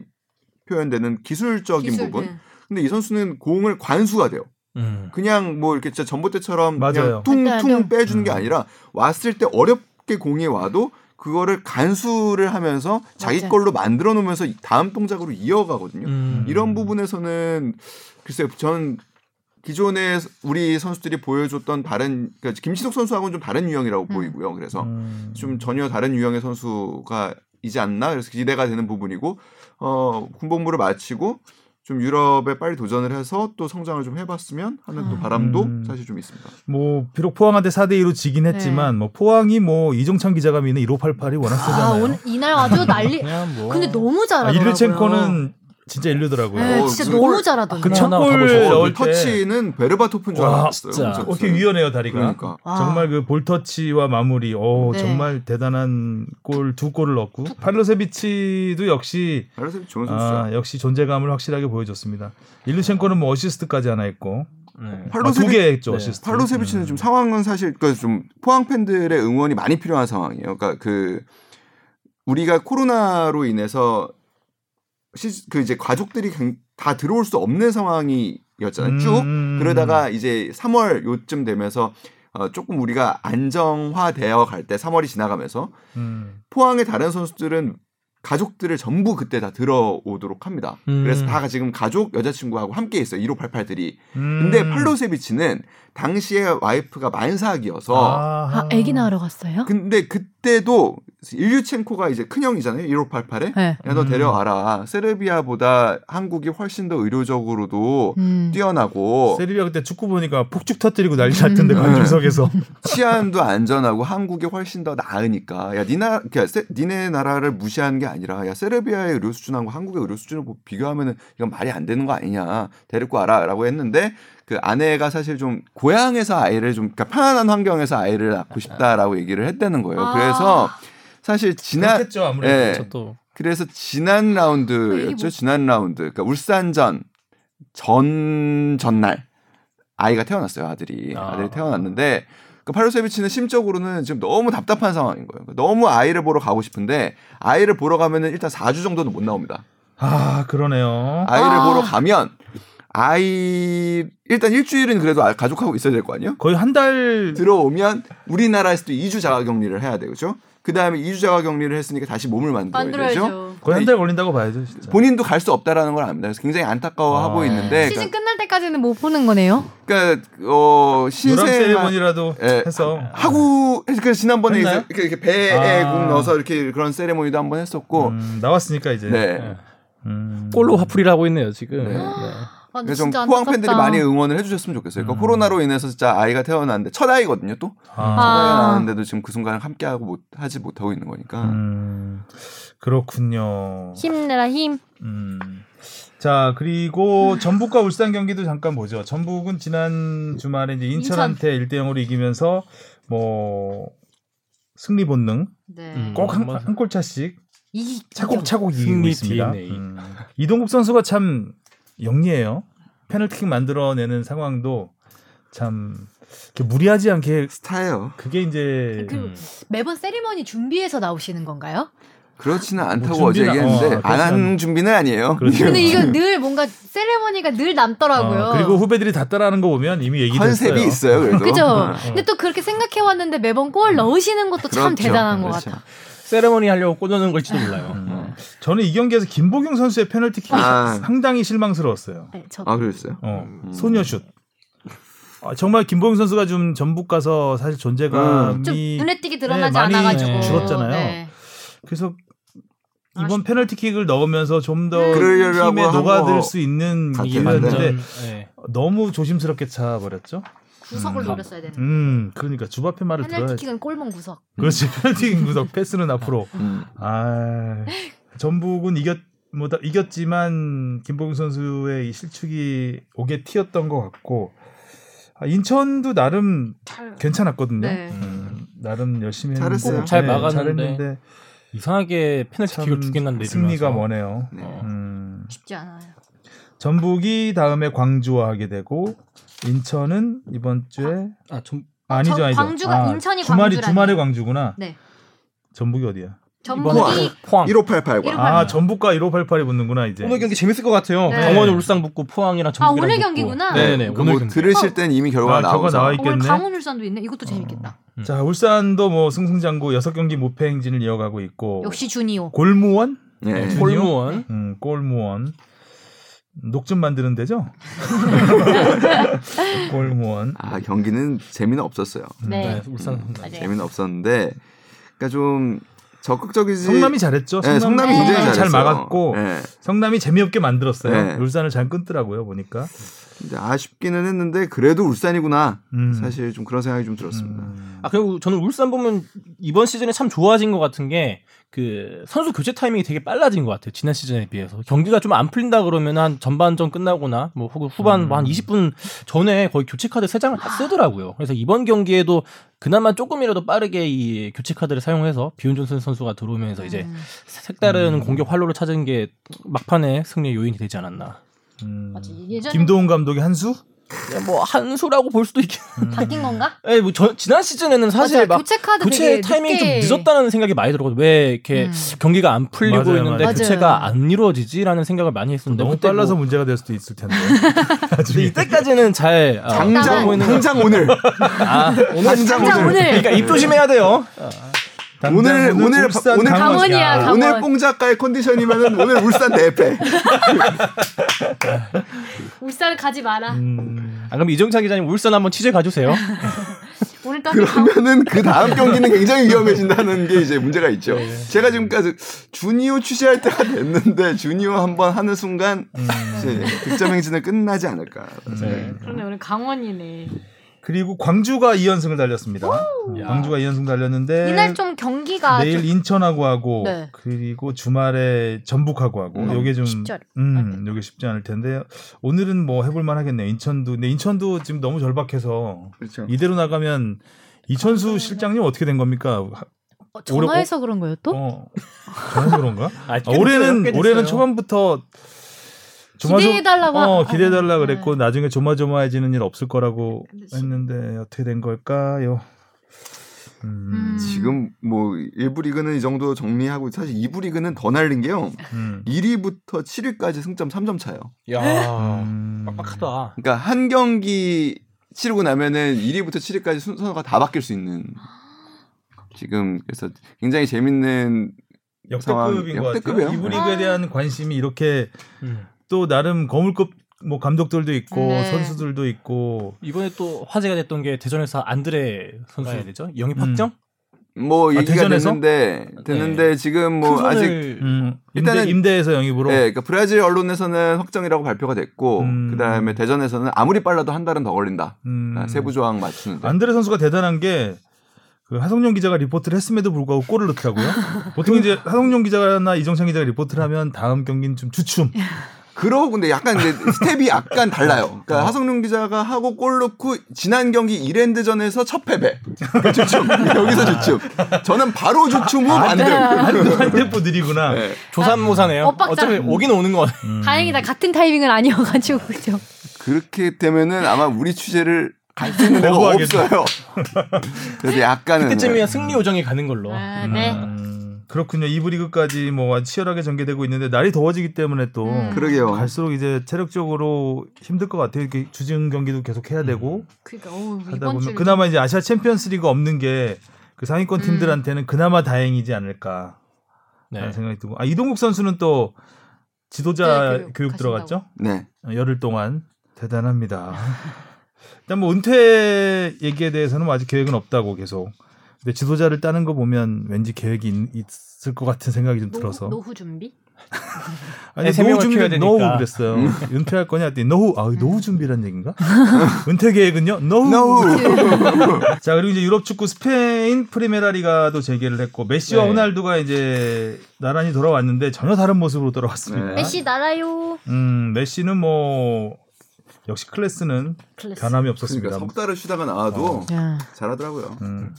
표현되는 기술적인 기술, 부분. 네. 근데 이 선수는 공을 관수가 돼요. 음. 그냥 뭐 이렇게 진짜 전봇대처럼 맞아요. 그냥. 퉁퉁 빼주는 게 음. 아니라 왔을 때 어렵게 공이 와도 그거를 간수를 하면서 자기 맞아요. 걸로 만들어 놓으면서 다음 동작으로 이어가거든요. 음. 이런 부분에서는 글쎄요, 전 기존에 우리 선수들이 보여줬던 다른 그러니까 김신욱 선수하고는 좀 다른 유형이라고 음. 보이고요. 그래서 음. 좀 전혀 다른 유형의 선수가 이지 않나 그래서 기대가 되는 부분이고 어 군복무를 마치고 좀 유럽에 빨리 도전을 해서 또 성장을 좀 해봤으면 하는 또 음. 바람도 음. 사실 좀 있습니다. 뭐 비록 포항한테 4대 2로 지긴 했지만 뭐 포항이 뭐 이종찬 기자가 미는 1588이 워낙 아 세잖아요. 오늘 이날 아주 난리. (laughs) 그냥 뭐 근데 너무 아, 잘하더라고요. 일류첸코는 진짜 일류더라고요. 네, 어, 진짜 그 너무 골- 잘하던데. 그첫 하나 골 가보죠. 어, 넣을 그때 터치는 베르바토프인 줄 와, 알았어요. 어떻게 유연해요 다리가. 그러니까 와. 정말 그 볼터치와 마무리, 오 네. 정말 대단한 골 두 골을 넣고 팔로세비치도 역시 베르바토프 좋은 선수죠. 아, 역시 존재감을 확실하게 보여줬습니다. 일루첸코는 뭐 어시스트까지 하나 했고 네. 아, 두개 했죠 네. 어시스트. 팔로세비치는 음. 좀 상황은 사실 그좀 포항 팬들의 응원이 많이 필요한 상황이에요. 그러니까 그 우리가 코로나로 인해서 시, 그 이제 가족들이 갱- 다 들어올 수 없는 상황이었잖아요. 쭉 음. 그러다가 이제 3월 요쯤 되면서 어, 조금 우리가 안정화되어 갈 때 3월이 지나가면서 음. 포항의 다른 선수들은 가족들을 전부 그때 다 들어오도록 합니다. 음. 그래서 다 지금 가족 여자친구하고 함께 있어요. 1588들이. 음. 근데 팔로세비치는 당시에 와이프가 만삭이어서 아, 아기 낳으러 갔어요? 근데 그 때도 일류첸코가 이제 큰형이잖아요. 1588에. 네. 야, 너 음. 데려와라. 세르비아보다 한국이 훨씬 더 의료적으로도 음. 뛰어나고 세리비아 그때 축구 보니까 폭죽 터뜨리고 난리 날 음. 텐데 관중석에서. (laughs) 치안도 안전하고 한국이 훨씬 더 나으니까 야 니나 그러니까 세- 니네 나라를 무시하는 게 아니라 야 세르비아의 의료 수준하고 한국의 의료 수준을 보- 비교하면은 이건 말이 안 되는 거 아니냐 데리고 와라 라고 했는데 그 아내가 사실 좀 고향에서 아이를 좀 그러니까 편안한 환경에서 아이를 낳고 싶다라고 얘기를 했다는 거예요. 아. 그래서 사실 지난 그렇겠죠 아무래도. 예. 저도 그래서 지난 라운드였죠. 뭐- 지난 라운드. 그러니까 울산전 전 전날 아이가 태어났어요. 아들이 아. 아. 들이 태어났는데 그 파르세비치는 심적으로는 지금 너무 답답한 상황인 거예요. 너무 아이를 보러 가고 싶은데 아이를 보러 가면은 일단 4주 정도는 못 나옵니다. 아 그러네요. 아이를 아. 보러 가면 아이 일단 일주일은 그래도 아- 가족하고 있어야 될 거 아니에요? 거의 한 달 들어오면 우리나라에서도 2주 자가 격리를 해야 되죠. 그죠? 그 다음에 2주 자가 격리를 했으니까 다시 몸을 만들어야 되죠. 만들어야죠. 거의 한 달 걸린다고 봐야죠 진짜. 본인도 갈 수 없다라는 걸 압니다. 그래서 굉장히 안타까워하고 아. 있는데, 시즌 그러니까, 끝날 때까지는 못 보는 거네요. 그러니까 어 세리머니라도 예. 해서 하고 그 지난번에 했나요? 이제 이렇게, 이렇게 배에 아. 국 넣어서 이렇게 그런 세레모니도 한번 했었고, 음, 나왔으니까 이제. 네. 음. 골로 화풀이를 하고 있네요 지금. 네. 네. 아, 그래서 좀 포항 안타깝다. 팬들이 많이 응원을 해주셨으면 좋겠어요. 그러니까 음. 코로나로 인해서 진짜 아이가 태어났는데 첫 아이거든요, 또. 첫 아. 아. 아이가 나왔는데도 지금 그 순간 함께하고 못 하지 못하고 있는 거니까. 음, 그렇군요. 힘내라 힘. 음. 자 그리고 전북과 울산 경기도 잠깐 보죠. 전북은 지난 주말에 이제 인천한테 1대 0으로 이기면서 뭐 승리 본능 네. 음. 꼭한 맞아. 한골 차씩 이 차곡차곡 이기고 있습니다. 음. 이동국 선수가 참 영리해요. 페널티킥 만들어내는 상황도 참 이렇게 무리하지 않게 스타예요. 그게 이제 그 음. 매번 세리머니 준비해서 나오시는 건가요? 그렇지는 않다고 뭐 어제 준비나- 얘기했는데 어, 안한 그렇지는- 준비는 아니에요. 그렇죠. 근데 이거 늘 뭔가 세리머니가 늘 남더라고요. 어, 그리고 후배들이 다 따라하는 거 보면 이미 얘기됐어요. 컨셉이 있어요. 그래도. 그죠? 어. 근데 또 그렇게 생각해 왔는데 매번 골 넣으시는 것도 참 그렇죠. 대단한 것 그렇죠. 같아. 세레머니 하려고 꽂아놓은 걸지도 몰라요. 음. 저는 이 경기에서 김보경 선수의 페널티킥이 아. 상당히 실망스러웠어요. 네, 저아 그랬어요. 어, 음. 소녀슛. 아, 정말 김보경 선수가 좀 전북 가서 사실 존재감이 좀 눈에 띄게 드러나지 네, 많이 않아가지고 줄었잖아요. 네. 그래서 이번 페널티킥을 넣으면서 좀 더 힘에 한 녹아들 거수 있는. 기회였는데 네. 너무 조심스럽게 차 버렸죠. 구석을 음. 노렸어야 되는. 음, 그러니까 주바페 말을. 페널티킥은 골문 구석. 그렇지 (laughs) 페널티킥 구석 패스는 앞으로. 음. 아, 전북은 이겼 뭐 다- 이겼지만 김보경 선수의 이 실축이 오게 튀었던 것 같고 아, 인천도 나름 잘. 괜찮았거든요. 네. 음, 나름 열심히 잘했어요. 했는데, 잘 네, 막았는데 잘했는데 이상하게 페널티킥을 두 개나 내주면서 승리가 머네요. 네. 어. 음, 쉽지 않아요. 전북이 다음에 광주와 하게 되고 인천은 이번 주에 아, 좀 아니죠, 저- 아니죠. 광주가 아, 인천이 주말이 광주라니. 주말에 광주구나. 네. 전북이 어디야? 전북이 포항. 1588과. 이름- 아, 전북과 1588이 붙는구나 이제. 오늘 경기 재밌을 것 같아요. 네. 강원 울산 붙고 포항이랑 전북이랑 오늘 붙고. 경기구나. 네네 그러니까 오늘 뭐 경기. 들으실 땐 이미 결과가 아, 나오죠. 나와 오늘 있겠네. 강원 울산도 있네. 이것도 재밌겠다. 음. 자, 울산도 뭐 승승장구 여섯 경기 무패 행진을 이어가고 있고 역시 주니오. 골무원? 네. 준이요? 골무원. 음, 골무원. 녹즙 만드는 데죠? (laughs) 골무원. 아 경기는 재미는 없었어요. 네. 네, 울산. 맞아요. 재미는 없었는데, 그러니까 좀 적극적이지. 성남이 잘했죠. 네, 성남이 네. 굉장히 잘. 막았고 네. 성남이 재미없게 만들었어요. 네. 울산을 잘 끊더라고요, 보니까. 근데 아쉽기는 했는데 그래도 울산이구나. 음. 사실 좀 그런 생각이 좀 들었습니다. 음. 아 그리고 저는 울산 보면 이번 시즌에 참 좋아진 것 같은 게 그 선수 교체 타이밍이 되게 빨라진 것 같아요. 지난 시즌에 비해서 경기가 좀 안 풀린다 그러면 한 전반전 끝나거나 뭐 혹은 후반 뭐한 20분 전에 거의 교체 카드 세 장을 다 쓰더라고요. 그래서 이번 경기에도 그나마 조금이라도 빠르게 이 교체 카드를 사용해서 비운존슨 선수가 들어오면서 이제 음. 색다른 공격 활로를 찾은 게 막판에 승리의 요인이 되지 않았나. 음. 김도훈 감독의 한 수? 뭐 한수라고 볼 수도 있긴. 바뀐 건가? 예, 뭐 저, 지난 시즌에는 사실 맞아. 막 교체 카드 교체 되게 타이밍이 늦게... 좀 늦었다는 생각이 많이 들었거든요. 왜 이렇게 음. 경기가 안 풀리고 맞아요, 있는데 맞아요. 교체가 안 이루어지지라는 생각을 많이 했었는데 너무 그때 빨라서 뭐, 문제가 될 수도 있을 텐데. (laughs) 근데. 이때까지는 잘 아, 당장 보이는 당장 오늘 아, 오늘 당장 당장 오늘. 그러니까 입 조심해야 돼요. 오늘 오늘 울산 오늘 강원. 강원이야, 야, 강원. 오늘 뽕 작가의 컨디션이면은 오늘 울산 4패. (laughs) 울산 가지 마라. 음. 아, 그럼 이정찬 기자님 울산 한번 취재 가주세요. (laughs) 그러면은 그 다음 경기는 (laughs) 굉장히 위험해진다는 게 이제 문제가 있죠. 네. 제가 지금까지 주니오 취재할 때가 됐는데 주니오 한번 하는 순간 음. 이제 득점 행진을 끝나지 않을까. 네. 그러네 오늘 강원이네. 그리고 광주가 2연승을 달렸습니다. 광주가 2연승 달렸는데 이날 좀 경기가 내일 좀 인천하고 하고 네. 그리고 주말에 전북하고 하고 음, 요게 좀 쉽지 음, 요게 쉽지 않을 텐데 오늘은 뭐 해볼 만 하겠네요. 인천도 근데 인천도 지금 너무 절박해서 그렇죠. 이대로 나가면 이천수 실장님 어떻게 된 겁니까? 하- 어, 전화해서 그런 거예요 또? 어, 전화해서 그런가? (laughs) 아, 올해는 됐어요. 올해는 초반부터 기대해달라고 어 하- 기대해달라 어, 그랬고 나중에 조마조마해지는 일 없을 거라고 지금- 했는데 어떻게 된 걸까요? 음, 음. 지금 뭐 1부 리그는 이 정도 정리하고 사실 2부 리그는 더 날린 게요. 음. 1위부터 7위까지 승점 3점 차요. 야 음. 빡빡하다. 그러니까 한 경기 치르고 나면은 1위부터 7위까지 순서가 다 바뀔 수 있는 (gasps) 지금 그래서 굉장히 재밌는 역대급인 것 같아요. 역대급이에요. 이부 리그에 대한 관심이 이렇게 음. 또 나름 거물급 뭐 감독들도 있고 네. 선수들도 있고 이번에 또 화제가 됐던 게 대전에서 안드레 선수 해야 되죠? 영입 음. 확정? 뭐 아, 얘기가 대전에서? 됐는데 됐는데 지금 뭐큰 아직 음, 임대, 일단은- 임대 에서 영입으로 네, 그러니까 브라질 언론에서는 확정이라고 발표가 됐고 음. 그다음에 대전에서는 아무리 빨라도 한 달은 더 걸린다. 음, 아, 세부 조항 맞추는데. 안드레 선수가 대단한 게 그 하성룡 기자가 리포트를 했음에도 불구하고 골을 넣더라고요. 보통 이제 하성룡 기자나 이정찬 기자가 리포트를 하면 다음 경기는 좀 주춤. (laughs) 그러고 근데 약간 이제 (laughs) 스텝이 약간 달라요. 어. 그러니까 하성룡 기자가 하고 골 넣고 지난 경기 이랜드전에서 첫 패배. 주춤. (laughs) 여기서 주춤. 저는 바로 주춤 후 반등. 한, 한 템포 느리구나. 네. 조삼모사네요. 어, 빡짝. 어차피 오긴 오는 거 같아요. 음. 다행이다 같은 타이밍은 아니어가지고 그죠? 그렇게 되면은 아마 우리 취재를 갈수 있는 데가. 없어요. (laughs) 그래서 약간은 그때쯤이야 승리 요정이 가는 걸로. 아, 네. 음, 그렇군요. 이부 리그까지 뭐 아주 치열하게 전개되고 있는데 날이 더워지기 때문에 또 음. 그러게요. 갈수록 이제 체력적으로 힘들 것 같아요. 이렇게 주중 경기도 계속 해야 되고 그러니까 어우, 하다 이번 보면 주 그나마 이제 아시아 챔피언스리그 없는 게 그 상위권 음. 팀들한테는 그나마 다행이지 않을까 네. 라는 생각이 들고 아 이동국 선수는 또 지도자 네, 교육, 교육 들어갔죠 네. 어, 열흘 동안 대단합니다. (laughs) 일단 뭐 은퇴 얘기에 대해서는 뭐 아직 계획은 없다고 계속. 근데 지도자를 따는 거 보면 왠지 계획이 있, 을것 같은 생각이 좀 들어서. 노후, 노후 준비? (laughs) 아니 네, 세 노후 준비. 노후 그랬어요. (laughs) 은퇴할 거냐 했더니 노후 아 노후 준비란 얘기인가? (laughs) 은퇴 계획은요? 노후. 노후. 자 그리고 이제 유럽 축구 스페인 프리메라 리가도 재개를 했고 메시와 네. 호날두가 이제 나란히 돌아왔는데 전혀 다른 모습으로 돌아왔습니다. 네. 메시 나라요. 음 메시는 뭐 역시 클래스는 클래스. 변함이 그러니까 없었습니다. 석 달을 쉬다가 나와도 야. 잘하더라고요. 음,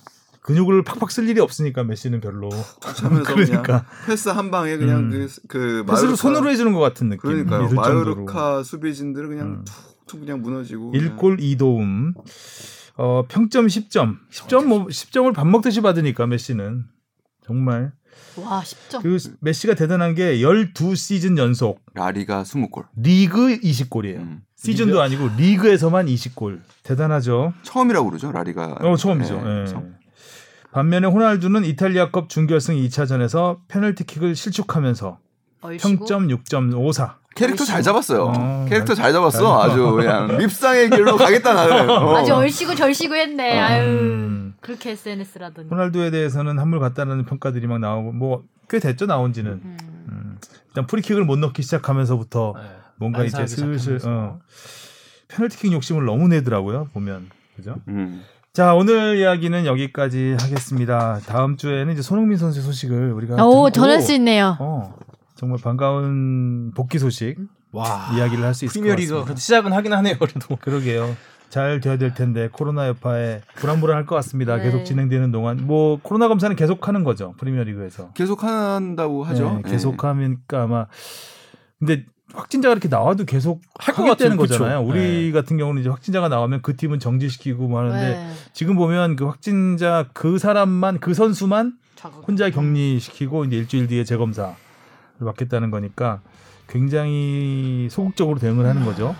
근육을 팍팍 쓸 일이 없으니까 메시는 별로 (laughs) 그러니까. 패스 한 방에 그냥 음. 그, 그 패스를 마요르카- 손으로 해주는 것 같은 느낌. 그러니까요. 정도로. 마요르카 수비진들은 그냥 음. 툭툭 그냥 무너지고. 그냥 1골 2도움. 어, 평점 10점. 10점 뭐 10점을 밥 먹듯이 받으니까 메시는 정말 와 10점. 그 메시가 대단한 게 12시즌 연속 라리가 20골. 리그 20골이에요. 음. 시즌도 아니고 리그에서만 20골. 대단하죠. 처음이라고 그러죠, 라리가. 어, 처음이죠. 네, 예. 처음. 반면에 호날두는 이탈리아컵 준결승 2차전에서 페널티킥을 실축하면서 얼씨구. 평점 6.54. 캐릭터 잘 잡았어요. 어, 캐릭터 잘- 잘 잡았어. 아주 그냥 밉상의 길로 가겠다 나는. (laughs) 어. 아주 얼씨구 절씨구 했네. 아유 음. 그렇게 SNS라더니. 호날두에 대해서는 한물 같다는 평가들이 막 나오고 뭐 꽤 됐죠 나온지는. 음. 음. 일단 프리킥을 못 넣기 시작하면서부터 네. 뭔가 이제 슬슬 시작하면서. 어, 페널티킥 욕심을 너무 내더라고요 보면 그죠? 음. 자 오늘 이야기는 여기까지 하겠습니다. 다음 주에는 이제 손흥민 선수 소식을 우리가 오 전할 수 있네요. 어, 정말 반가운 복귀 소식 와. 이야기를 할 수 있을 것 프리미어리그 같습니다. 그래도 시작은 하긴 하네요. 그래도. (laughs) 그러게요. 잘 돼야 될 텐데 코로나 여파에 불안불안할 것 같습니다. (laughs) 네. 계속 진행되는 동안 뭐 코로나 검사는 계속하는 거죠 프리미어리그에서. 계속 한다고 하죠. 네, 계속하니까 아마 근데 확진자가 이렇게 나와도 계속 할것 하겠다는. 거잖아요. 그쵸? 우리 네. 같은 경우는 이제 확진자가 나오면 그 팀은 정지시키고 뭐 하는데 네. 지금 보면 그 확진자 그 사람만 그 선수만 자극. 혼자 격리시키고 이제 일주일 뒤에 재검사를 받겠다는 거니까 굉장히 소극적으로 대응을 하는 거죠.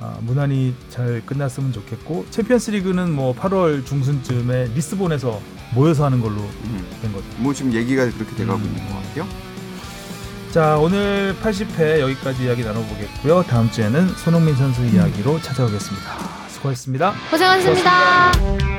아, 무난히 잘 끝났으면 좋겠고 챔피언스 리그는 뭐 8월 중순쯤에 리스본에서 모여서 하는 걸로 음. 된 거죠. 뭐 지금 얘기가 그렇게 돼가고 음. 있는 것 같아요. 자 오늘 80회 여기까지 이야기 나눠보겠고요. 다음 주에는 손흥민 선수 이야기로 찾아오겠습니다. 수고하셨습니다. 고생하셨습니다.